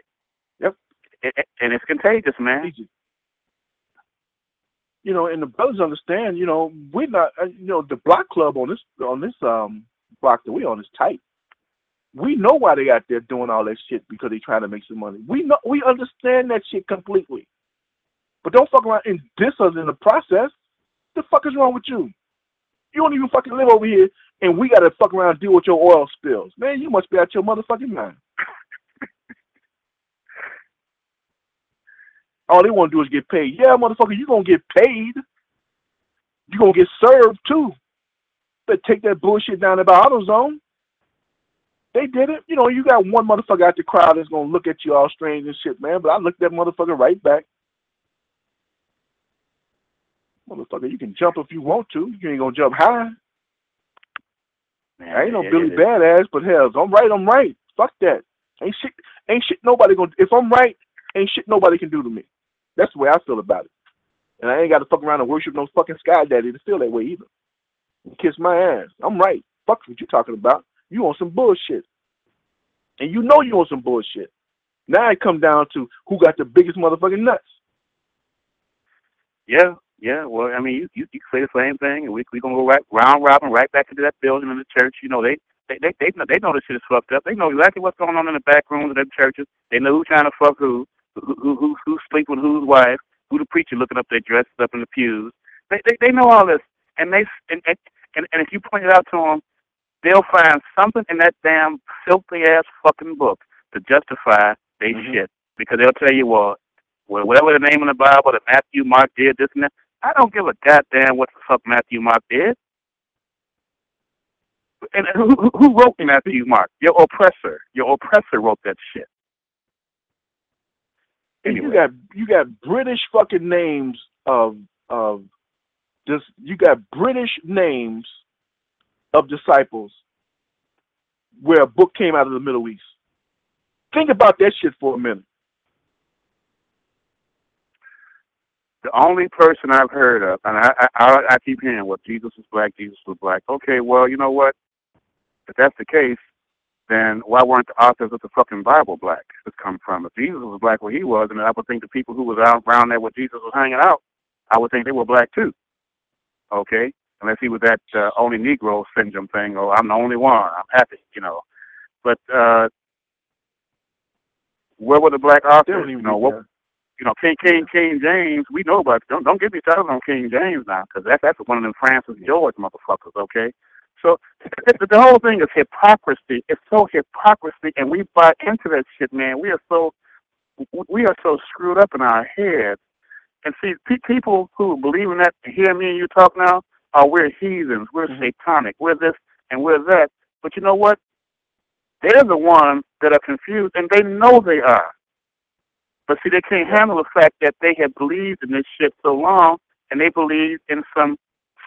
Yep. it- it- and it's contagious, man. Easy. You know, and the brothers understand. You know, we're not. uh, You know, the block club on this on this um block that we on is tight. We know why they out there doing all that shit because they trying to make some money. We know we understand that shit completely. But don't fuck around and diss us in the process. The fuck is wrong with you? You don't even fucking live over here, and we gotta fuck around and deal with your oil spills. Man, you must be out your motherfucking mind. All they want to do is get paid. Yeah, motherfucker, you're gonna get paid. You're gonna get served too. But take that bullshit down at the auto zone. They did it. You know, you got one motherfucker out the crowd that's gonna look at you all strange and shit, man. But I looked that motherfucker right back. Motherfucker, you can jump if you want to. You ain't gonna jump high. Man, I ain't no it- Billy it- Badass, but hell, if I'm right, I'm right. Fuck that. Ain't shit. Ain't shit. Nobody gonna. If I'm right, ain't shit. Nobody can do to me. That's the way I feel about it. And I ain't got to fuck around and worship no fucking sky daddy to feel that way either. Kiss my ass. I'm right. Fuck what you're talking about. You on some bullshit. And you know you on some bullshit. Now it come down to who got the biggest motherfucking nuts. Yeah, yeah. Well, I mean, you you, you say the same thing, and we we gonna go right round robin right back into that building in the church. You know, they they they they know, they know this shit is fucked up. They know exactly what's going on in the back rooms of them churches. They know who's trying to fuck who, who who who who's sleep with whose wife, who the preacher looking up their dresses up in the pews. They they they know all this, and they and and and, and if you point it out to them, they'll find something in that damn filthy ass fucking book to justify they Mhm. shit because they'll tell you, well, well, whatever the name in the Bible that Matthew, Mark did, this and that. I don't give a goddamn what the fuck Matthew, Mark did. And who, who- who wrote Matthew, Mark? Your oppressor. Your oppressor wrote that shit. And you got you got British fucking names of of this you got British names of disciples where a book came out of the Middle East. Think about that shit for a minute. The only person I've heard of, and I, I, I I keep hearing, well, Jesus was black, Jesus was black. Okay, well, you know what? If that's the case, then why weren't the authors of the fucking Bible black? This come from. If Jesus was black where he was, and I would think the people who was out around there where Jesus was hanging out, I would think they were black too. Okay, unless he was that uh, only Negro syndrome thing, or I'm the only one, I'm happy, you know. But uh where were the black authors? You know, what, you know, King King King James, we know about. Don't don't get me started on King James now, because that's that's one of them Francis George motherfuckers. Okay, so the, the whole thing is hypocrisy. It's so hypocrisy, and we buy into that shit, man. We are so we are so screwed up in our heads. And see, pe- people who believe in that, hear me and you talk now, are we're heathens, we're Mhm. satanic, we're this and we're that. But you know what? They're the ones that are confused, and they know they are. But see, they can't handle the fact that they have believed in this shit so long, and they believe in some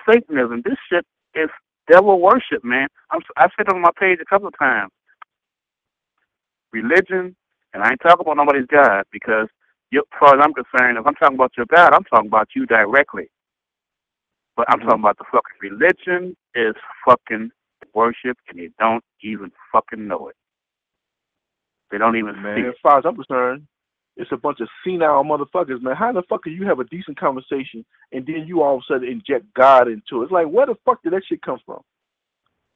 Satanism. This shit is devil worship, man. I'm, I said on my page a couple of times. Religion, and I ain't talking about nobody's God because, as far as I'm concerned, if I'm talking about your God, I'm talking about you directly. But I'm talking about the fucking religion is fucking worship, and they don't even fucking know it. They don't even Man, see as far as I'm concerned, it's a bunch of senile motherfuckers, man. How the fuck can you have a decent conversation and then you all of a sudden inject God into it? It's like, where the fuck did that shit come from?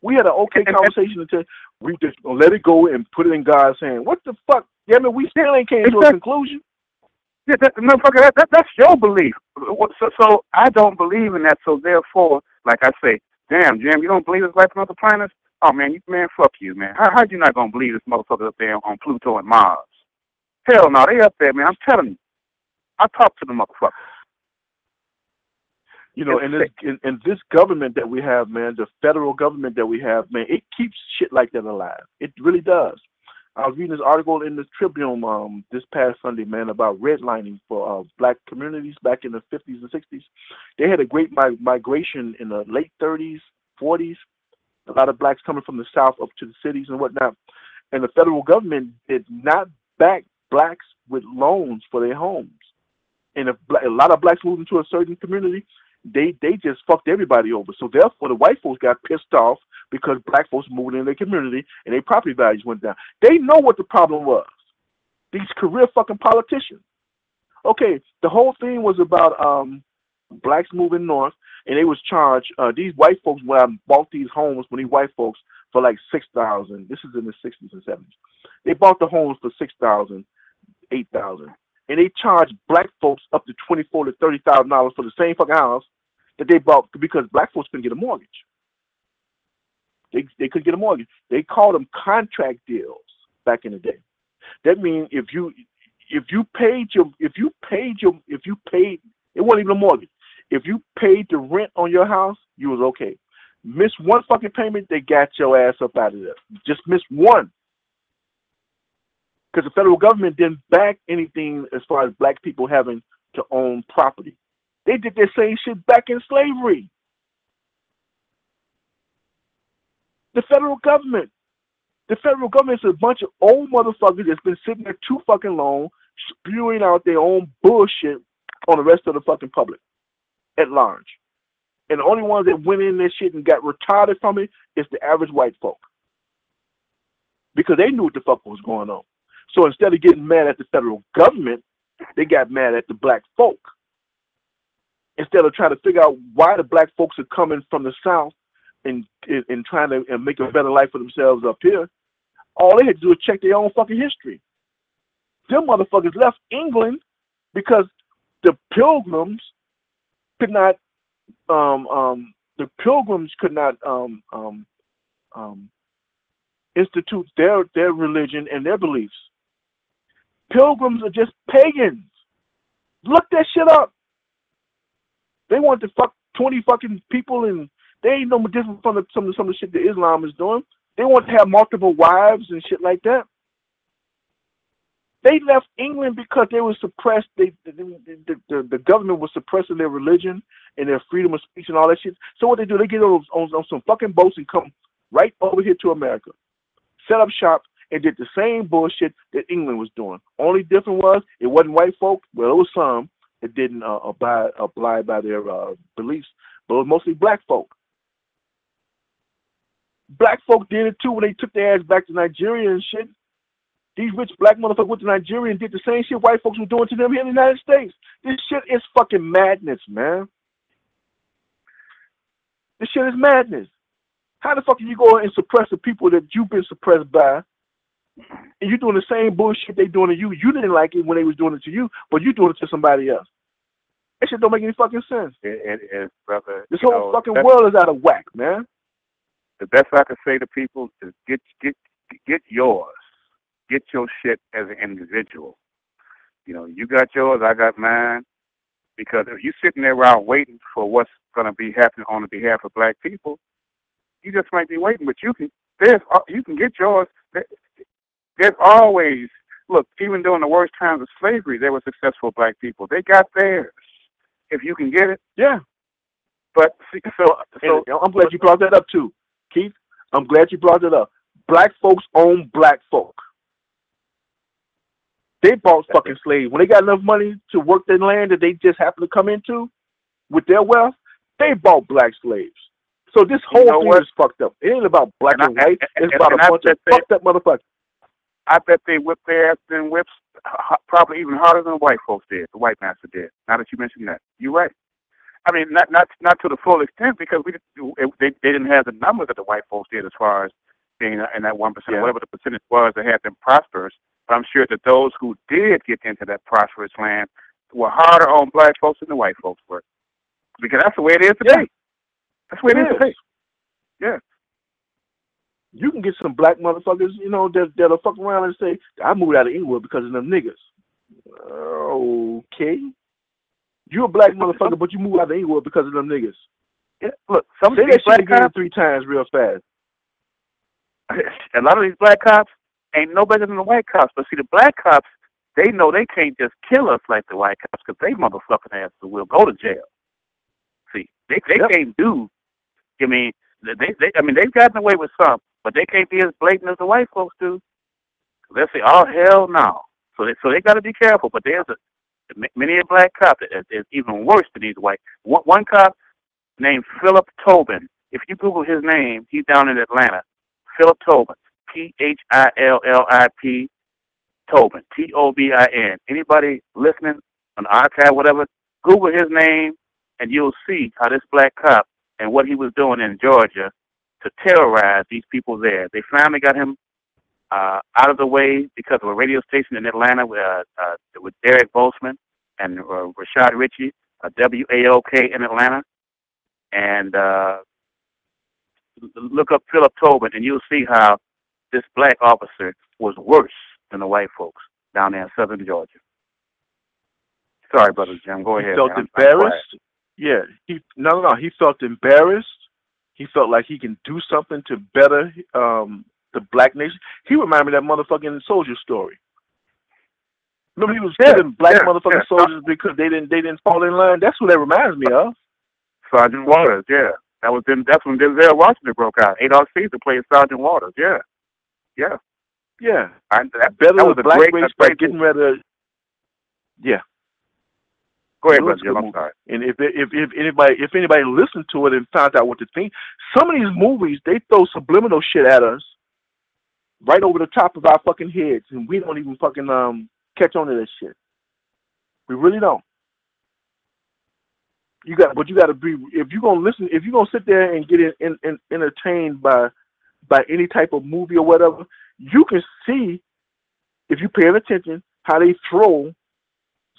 We had an okay conversation until we just let it go and put it in God's hand. What the fuck? Yeah, I mean, we still ain't came to a conclusion. Yeah, that, motherfucker, that, that, that's your belief. So, so I don't believe in that. So therefore, like I say, damn, Jim, you don't believe there's life on other planets? Oh man, you, man, fuck you, man. How how you not gonna believe this motherfucker up there on Pluto and Mars? Hell no, they up there, man. I'm telling you. I talk to the motherfucker. You know, and this and this government that we have, man, the federal government that we have, man, it keeps shit like that alive. It really does. I was reading this article in the Tribune um, this past Sunday, man, about redlining for uh, black communities back in the 50s and 60s. They had a great mi- migration in the late 30s, 40s. A lot of blacks coming from the south up to the cities and whatnot. And the federal government did not back blacks with loans for their homes. And if a lot of blacks moved into a certain community, they they just fucked everybody over. So therefore, the white folks got pissed off because black folks moved in their community and their property values went down. They know what the problem was. These career fucking politicians. Okay, the whole thing was about um blacks moving north, and they was charged. Uh, these white folks when I bought these homes when these white folks for like six thousand. This is in the sixties and seventies. They bought the homes for six thousand, eight thousand. and they charge black folks up to twenty four to thirty thousand dollars for the same fucking house that they bought because black folks couldn't get a mortgage. They they couldn't get a mortgage. They called them contract deals back in the day. That means if you if you paid your if you paid your if you paid it wasn't even a mortgage. If you paid the rent on your house, you was okay. Miss one fucking payment, they got your ass up out of there. Just miss one. Because the federal government didn't back anything as far as black people having to own property. They did the same shit back in slavery. The federal government. The federal government is a bunch of old motherfuckers that's been sitting there too fucking long, spewing out their own bullshit on the rest of the fucking public at large. And the only ones that went in this shit and got retarded from it is the average white folk. Because they knew what the fuck was going on. So instead of getting mad at the federal government, they got mad at the black folk. Instead of trying to figure out why the black folks are coming from the south and and, and trying to and make a better life for themselves up here, all they had to do was check their own fucking history. Them motherfuckers left England because the pilgrims could not um, um, the pilgrims could not um, um, um, institute their their religion and their beliefs. Pilgrims are just pagans. Look that shit up. They want to fuck twenty fucking people, and they ain't no different from the, some of some of the shit that Islam is doing. They want to have multiple wives and shit like that. They left England because they were suppressed. They the, the, the, the government was suppressing their religion and their freedom of speech and all that shit. So what they do, they get on, on, on some fucking boats and come right over here to America, set up shop, and did the same bullshit that England was doing. Only difference was it wasn't white folk. Well, it was some that didn't uh, abide abide by their uh, beliefs, but it was mostly black folk. Black folk did it too when they took their ass back to Nigeria and shit. These rich black motherfuckers went to Nigeria and did the same shit white folks were doing to them here in the United States. This shit is fucking madness, man. This shit is madness. How the fuck can you go and suppress the people that you've been suppressed by? And you're doing the same bullshit they doing to you. You didn't like it when they was doing it to you, but you doing it to somebody else. That shit don't make any fucking sense. And, it, it, brother. This whole know, fucking world is out of whack, man. the best I can say to people is get get get yours. Get your shit as an individual. You know, you got yours, I got mine. Because if you're sitting there around waiting for what's going to be happening on the behalf of black people, you just might be waiting. But you can there's uh, you can get yours. There- There's always look. Even during the worst times of slavery, there were successful black people. They got theirs. If you can get it, Yeah. but see, so so And I'm glad you brought that up too, Keith. I'm glad you brought it up. Black folks own black folk. They bought fucking slaves. When they got enough money to work their land that they just happen to come into with their wealth, they bought black slaves. So this whole know thing what? is fucked up. It ain't about black And I- and white. and- It's about a I bunch of fucked up motherfuckers. I bet they whip their ass and whips probably even harder than the white folks did. The white master did. Now that you mentioned that, you're right. I mean, not not not to the full extent because we they they didn't have the numbers that the white folks did as far as being in that one percent, Yeah. whatever the percentage was that had them prosperous. But I'm sure that those who did get into that prosperous land were harder on black folks than the white folks were, because that's the way it is today. Yeah. That's the way it is It today. Yeah. You can get some black motherfuckers, you know, that that'll fuck around and say, I moved out of England because of them niggas. Okay. You're a black motherfucker, but you moved out of England because of them niggas. Yeah. Look, some Say of these black cops, three times real fast. a lot of these black cops ain't no better than the white cops. But see, the black cops, they know they can't just kill us like the white cops because they motherfucking asses will go to jail. See, they they Yep. can't do. I mean, they they I mean they've gotten away with some, but they can't be as blatant as the white folks do. They say, "Oh hell no!" So they so they got to be careful. But there's a many a black cop that is, even worse than these white. One, one cop named Phillip Tobin. If you Google his name, he's down in Atlanta. Phillip Tobin. T H I L L I P Tobin. T O B I N. Anybody listening on the archive, whatever, Google his name and you'll see how this black cop and what he was doing in Georgia to terrorize these people there. They finally got him uh, out of the way because of a radio station in Atlanta, where uh, uh, with Derrick Boazman and uh, Rashad Richey, uh, WAOK in Atlanta, and uh, look up Phillip Tobin, and you'll see how this black officer was worse than the white folks down there in southern Georgia. Sorry, brother Jim. Go he ahead. felt man. I'm- I'm embarrassed. Yeah, he no no no. He felt embarrassed. He felt like he can do something to better um, the black nation. He reminded me of that motherfucking soldier story. Remember he was Yeah, killing black yeah, motherfucking yeah. soldiers because they didn't they didn't fall in line. That's what that reminds me of. Sergeant Waters. Yeah, that was then. That's when Denzel Washington broke out. Adolph Caesar played Sergeant Waters. Yeah, yeah. Yeah, I, that, better that was a black great, race by getting rid of. Yeah, Go ahead, brother Jim. I'm movie. sorry. and if if if anybody if anybody listened to it and found out what to think, some of these movies they throw subliminal shit at us right over the top of our fucking heads, and we don't even fucking um catch on to that shit. We really don't. You got, but you got to be if you're gonna listen, if you're gonna sit there and get in, in, in, entertained by by any type of movie or whatever, you can see if you're paying attention how they throw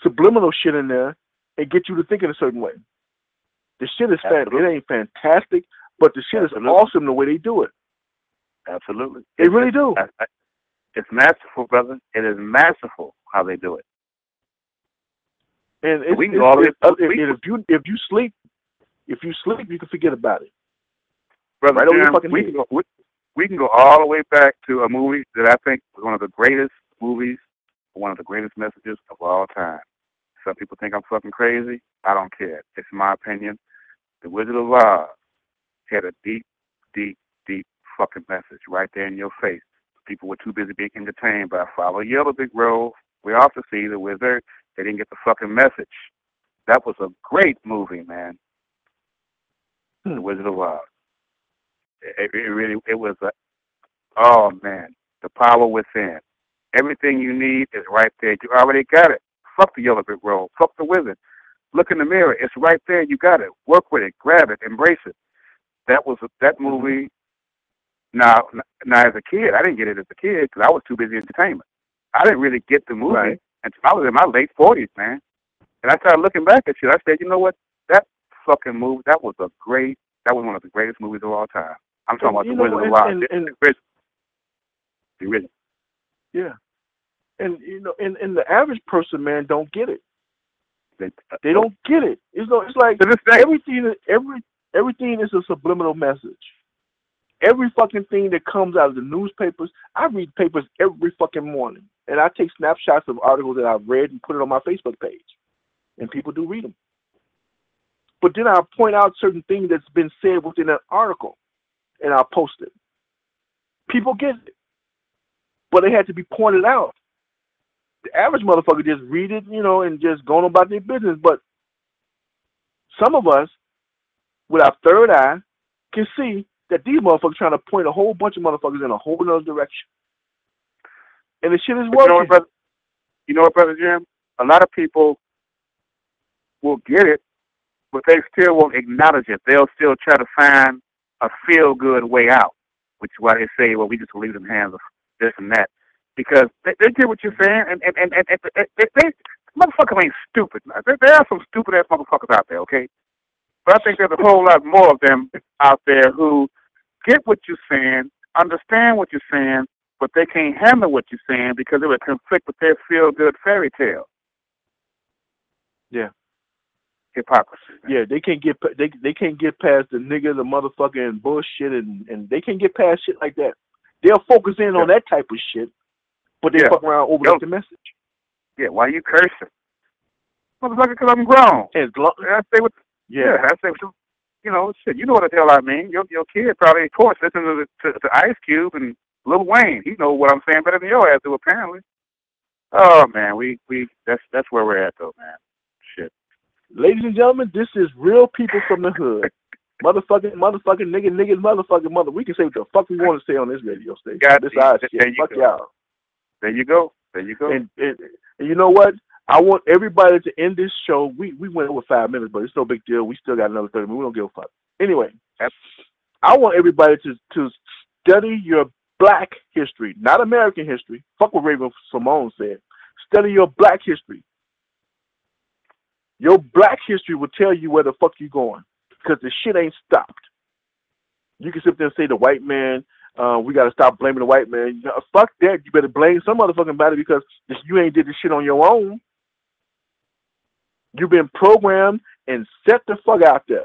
subliminal shit in there and get you to think in a certain way. The shit is fan- it ain't fantastic, but the shit Absolutely. is awesome the way they do it. Absolutely. They really do. I- I- It's masterful, brother. It is masterful how they do it. And it's, We can it's, go all it's- if, if you if you sleep, if you sleep, you can forget about it. Brother Right Jim, we can go we, we can go all the way back to a movie that I think was one of the greatest movies, one of the greatest messages of all time. Some people think I'm fucking crazy. I don't care. It's my opinion. The Wizard of Oz had a deep, deep, deep fucking message right there in your face. People were too busy being entertained by Follow Yellow Big Road. We also see the wizard. They didn't get the fucking message. That was a great movie, man. The Hmm. Wizard of Oz. It, it really, it was a, oh man, the power within. Everything you need is right there. You already got it. Fuck the yellow brick road. Fuck the wizard. Look in the mirror. It's right there. You got it. Work with it. Grab it. Embrace it. That was that mm-hmm. movie. Now, now as a kid, I didn't get it as a kid because I was too busy entertainment. I didn't really get the movie Right. until I was in my late forties, man. And I started looking back at shit. I said, you know what? That fucking movie. That was a great. That was one of the greatest movies of all time. I'm talking about the know, Wizard of Oz. The- and- the original. The original. Yeah. And you know, and, and the average person, man, don't get it. They, They don't get it. It's no, it's like To this day, everything is- every everything is a subliminal message. Every fucking thing that comes out of the newspapers, I read papers every fucking morning, and I take snapshots of articles that I've read and put it on my Facebook page, and people do read them. But then I'll point out certain things that's been said within that article, and I'll post it. People get it, but it had to be pointed out. The average motherfucker just read it, you know, and just going about their business. But some of us, with our third eye, can see that these motherfuckers trying to point a whole bunch of motherfuckers in a whole another direction. And the shit is But you know what, working. brother? You know what, brother Jim? A lot of people will get it, but they still won't acknowledge it. They'll still try to find a feel-good way out, which is why they say, "Well, we just leave them hands of this and that," because they, they get what you're saying, and and and, and, and they, they, motherfuckers ain't stupid. There, there are some stupid ass motherfuckers out there, okay? But I think there's a whole lot more of them out there who get what you're saying, understand what you're saying, but they can't handle what you're saying because it would conflict with their feel good fairy tale. Yeah. Hypocrisy. man. Yeah, they can't get they they can't get past the nigga, the motherfucker, and bullshit, and and they can't get past shit like that. They'll focus in on that type of shit, but they Yeah. fuck around overlook the message. Yeah, why are you cursing? Motherfucker, because I'm grown. And as lo- I say what, yeah, yeah, I say what, you- you know, shit, you know what the hell I mean. Your your kid probably, of course, listen to, the, to, to Ice Cube and Lil Wayne. He know what I'm saying better than your ass do, apparently. Oh, man, we, we that's that's where we're at, though, man. Shit. ladies and gentlemen, this is real people from the hood. motherfucking, motherfucking, nigga, nigga, motherfucking mother. We can say what the fuck we want to say on this radio station. Got this you. our shit. Fuck go. y'all. There you go. There you go. And, and and you know what? I want everybody to end this show. We we went over five minutes, but it's no big deal. We still got another thirty minutes. We don't give a fuck. Anyway, I want everybody to to study your black history, not American history. Fuck what Raven Simone said. Study your black history. Your black history will tell you where the fuck you're going. Because the shit ain't stopped. You can sit there and say the white man, uh, we gotta stop blaming the white man. Fuck that. You better blame some motherfucking body because you ain't did this shit on your own. You've been programmed and set the fuck out there.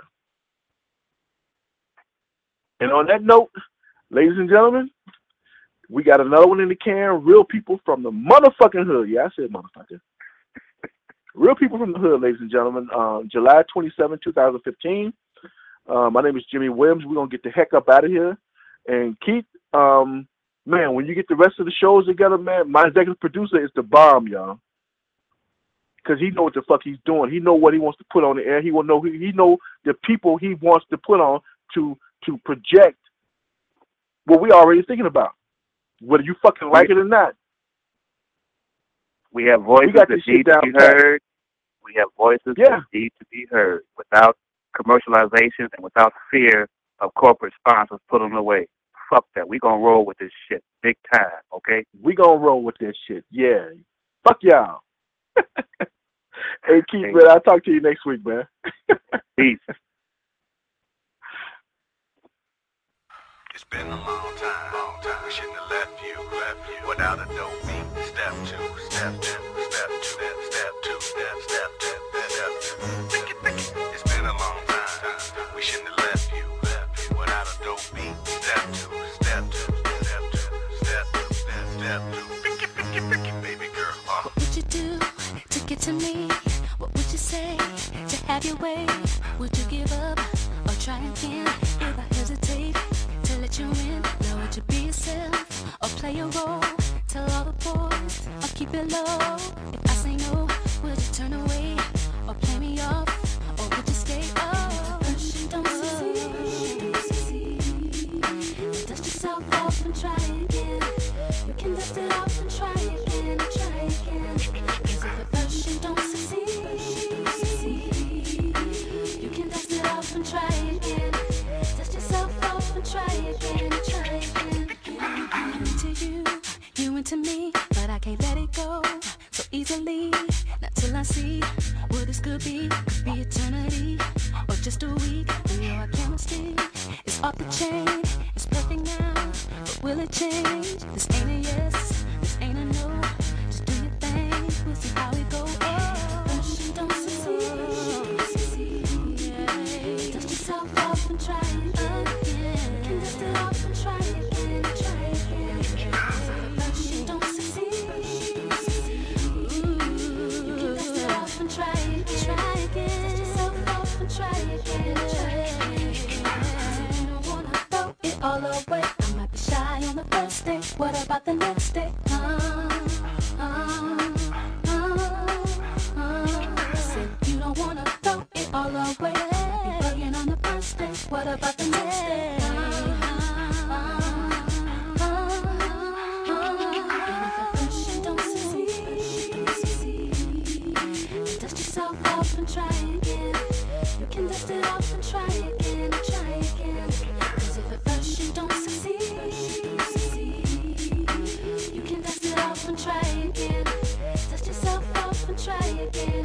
And on that note, ladies and gentlemen, we got another one in the can. Real people from the motherfucking hood. Yeah, I said motherfucker. Real people from the hood, ladies and gentlemen. Um, July 27, 2015. Uh, my name is Jimmy Williams. We're gonna get the heck up out of here. And Keith, um, man, when you get the rest of the shows together, man, my executive producer is the bomb, y'all. Cause he know what the fuck he's doing. He know what he wants to put on the air. He will know he, know the people he wants to put on to to project what we already thinking about, whether you fucking like it or not. We have voices got that need to be heard. We have voices Yeah. that need to be heard without commercialization and without fear of corporate sponsors pulling away. Fuck that. We gonna roll with this shit big time, okay? We gonna roll with this shit. Yeah. Fuck y'all. hey Keith, Hey. man, I'll talk to you next week, man. Peace. It's been a long time, long time. We shouldn't have left you, left you without a dope beat. Step two, step two, step two, step, step two, step, step two, step two. Think it, think it. It's been a long time. We shouldn't have left you, without a dope beat. Step two, step two, step two, step two, step, step two. It, think it, baby girl. Uh. What would you do to get to me? What would you say to have your way? Would you give up or try again? If I hesitate to let you in, now would you be yourself or play a role? Tell all the boys or keep it low. If I say no, would you turn away or play me off? Or would you stay? Oh, it off try again, and try again. 'Cause if at first you don't succeed, you can dust it off and try again. Dust yourself off and try again, try again. I'm into you, you into me, but I can't let it go so easily. Not till I see what this could be—be eternity or just a week. We know our chemistry is off the chain. It's perfect now, but will it change? This ain't a yes, all away. I might be shy on the first day. What about the next day? About the next try again. You can dust it off and try again, try again. 'Cause if at first you don't succeed, you can dust it off and try again. Dust yourself off and try again,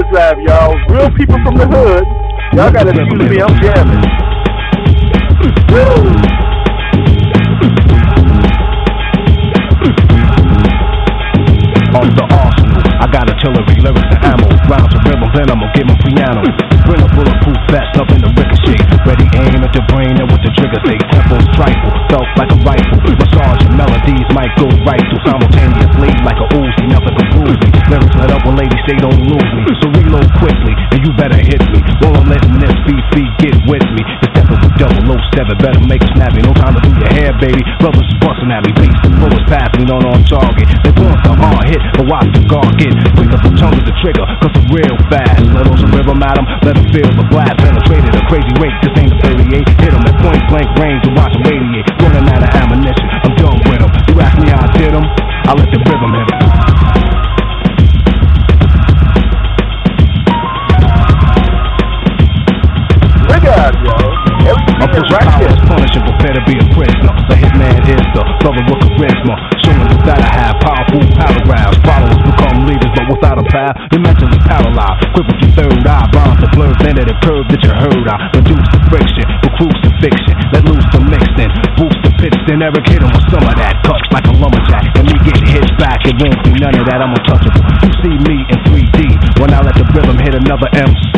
overdrive, y'all? Real people from the hood. Y'all gotta excuse me, I'm jamming. Then I'ma get my piano. Bring a bulletproof vest up in the ricochet. Ready aim at the brain and with the trigger say tempos trifle. Felt like a rifle. Massage and melodies might go right through simultaneously like a Uzi. Never confuse me. Lyrics let up when ladies say don't lose me. So reload quickly, and you better hit me. While I'm letting this beefy get with me. It's definitely double oh seven, better make it snappy. No time to do your hair, baby. Brothers is busting at me, beats the bullets me, not on target. They want the hard hit, but watch the guard get quick up the tongue with the trigger, cause I'm real fast. Let on some rhythm at 'em, let 'em feel the blast penetrated a crazy rate. This ain't a 38. Hit 'em at point blank range and watch 'em radiate. Running out of ammunition, I'm done with 'em. You ask me how I did 'em, I let the rhythm hit 'em. My Everything is push right power is punishing, prepare to be a prisoner. The hitman is the brother with charisma. Showing that I have powerful paragraphs. Followers become leaders, but without a path, you're mentally paralyzed. Quick with your third eye, bound to blur, bended the curve that you heard. I reduce the friction, with crucifixion. Let loose the mixing, the pitch, then hit him with some of that. Cuts like a lumberjack, and me get hit back. It won't be none of that, I'm untouchable. You see me in 3D when I let the rhythm hit another MC.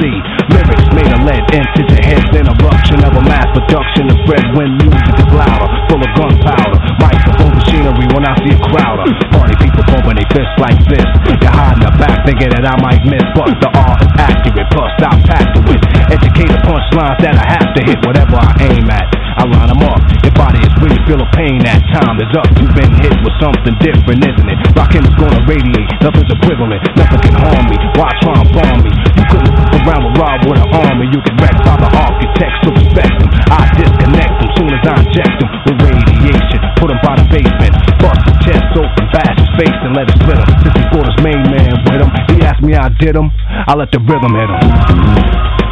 Lyrics made of lead into your head, then eruption of a mass production of spread when music is louder, full of gunpowder. Microphone machinery when I see a crowd of party people pumping their fists like this. You're hiding the back thinking that I might miss, but the art is accurate. Plus, I'm packed with educated punchlines that I have to hit whatever I aim at. I line them up. Your body is where you feel a pain. That time is up. You've been hit with something different, isn't it? Rockin' is gonna radiate. Nothing's equivalent. Nothing can harm me. Why try and bomb me? You couldn't fuck around with Rob with an army. You get wrecked by the architect, so respect him. I disconnect them soon as I inject them with radiation. Put him by the basement. Bust his chest open, bash his face, and let it split him. Since he brought his main man with him, he asked me how I did him. I let the rhythm hit him.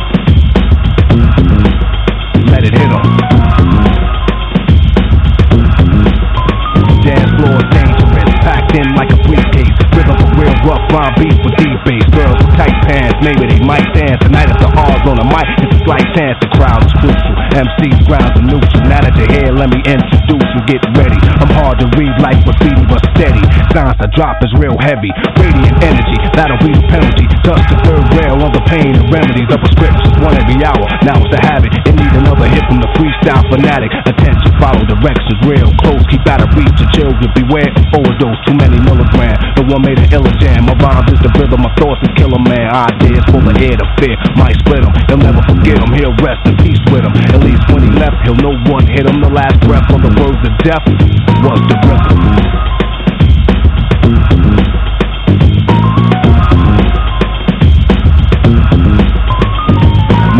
Let it hit. Dance floor dangerous, packed in like a rhyme beats with deep bass. Girls with tight pants, maybe they might dance. Tonight if the R's on the mic, it's a slight chance. The crowd is crucial. MC's grounds are neutral. Now that you're here, let me introduce you. Get ready. I'm hard to read like graffiti, but steady. Signs I drop is real heavy. Radiant energy, that'll be the penalty. Dust the third rail on the pain and remedies. The prescriptions one every hour. Now it's the habit. It need another hit from the freestyle fanatic. Attention, follow directions real close. Keep out of reach of children. Beware overdose. Too many milligrams. The one made an jam. My rhymes is the rhythm. My thoughts is killer man. Ideas full of air to fear. Might split him. He'll never forget him. He'll rest in peace with him. At least when he left, he'll know one hit him. The last breath on the words of death was the rhythm.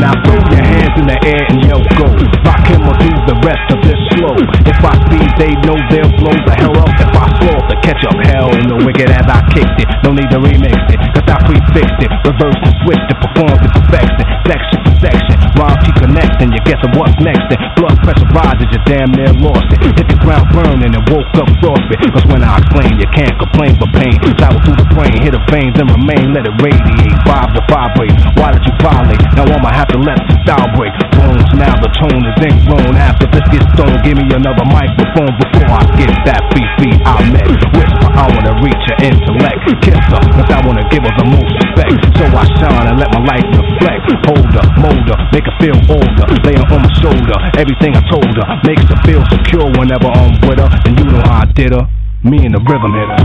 Now throw your hands in the air yell go. Rock him or do the rest of this slow. If I speed, they know they'll blow the hell up. If I slow the catch up, hell in the wicked as I kicked it. No need to remix it, cause I prefixed it. Reverse and switch it, perform to perfection. Section for section, rhymes keep connecting. You're guessing what's next. Then blood pressure rises, you damn near lost it. Hit the ground burning and woke up frostbit. Cause when I explain, you can't complain for pain. Travel through the brain, hit the veins and remain. Let it radiate, vibe to vibrate. Why did you violate? Now I'ma have to let the style break. Now the tone is ingrown. After this gets stoned, give me another microphone before I get that beat I met. Whisper, I wanna reach her intellect. Kiss her, cause I wanna give her the most respect. So I shine and let my light reflect. Hold her, mold her, make her feel older. Lay her on my shoulder, everything I told her makes her feel secure whenever I'm with her. And you know how I did her, me and the rhythm hitter.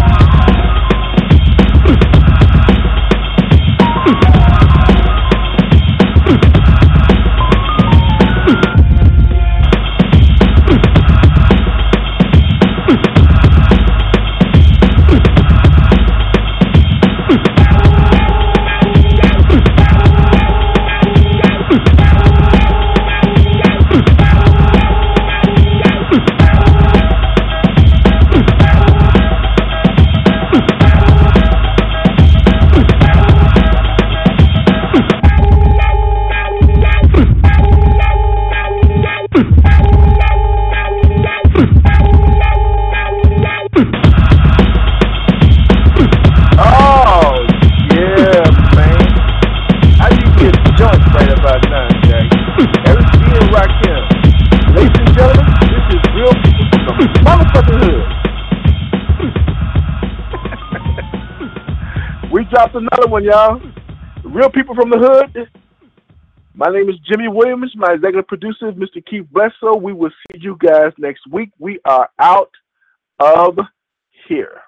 Another one, y'all. Real people from the hood. My name is Jimmy Williams. My executive producer is Mr. Keith Bledsoe. We will see you guys next week. We are out of here.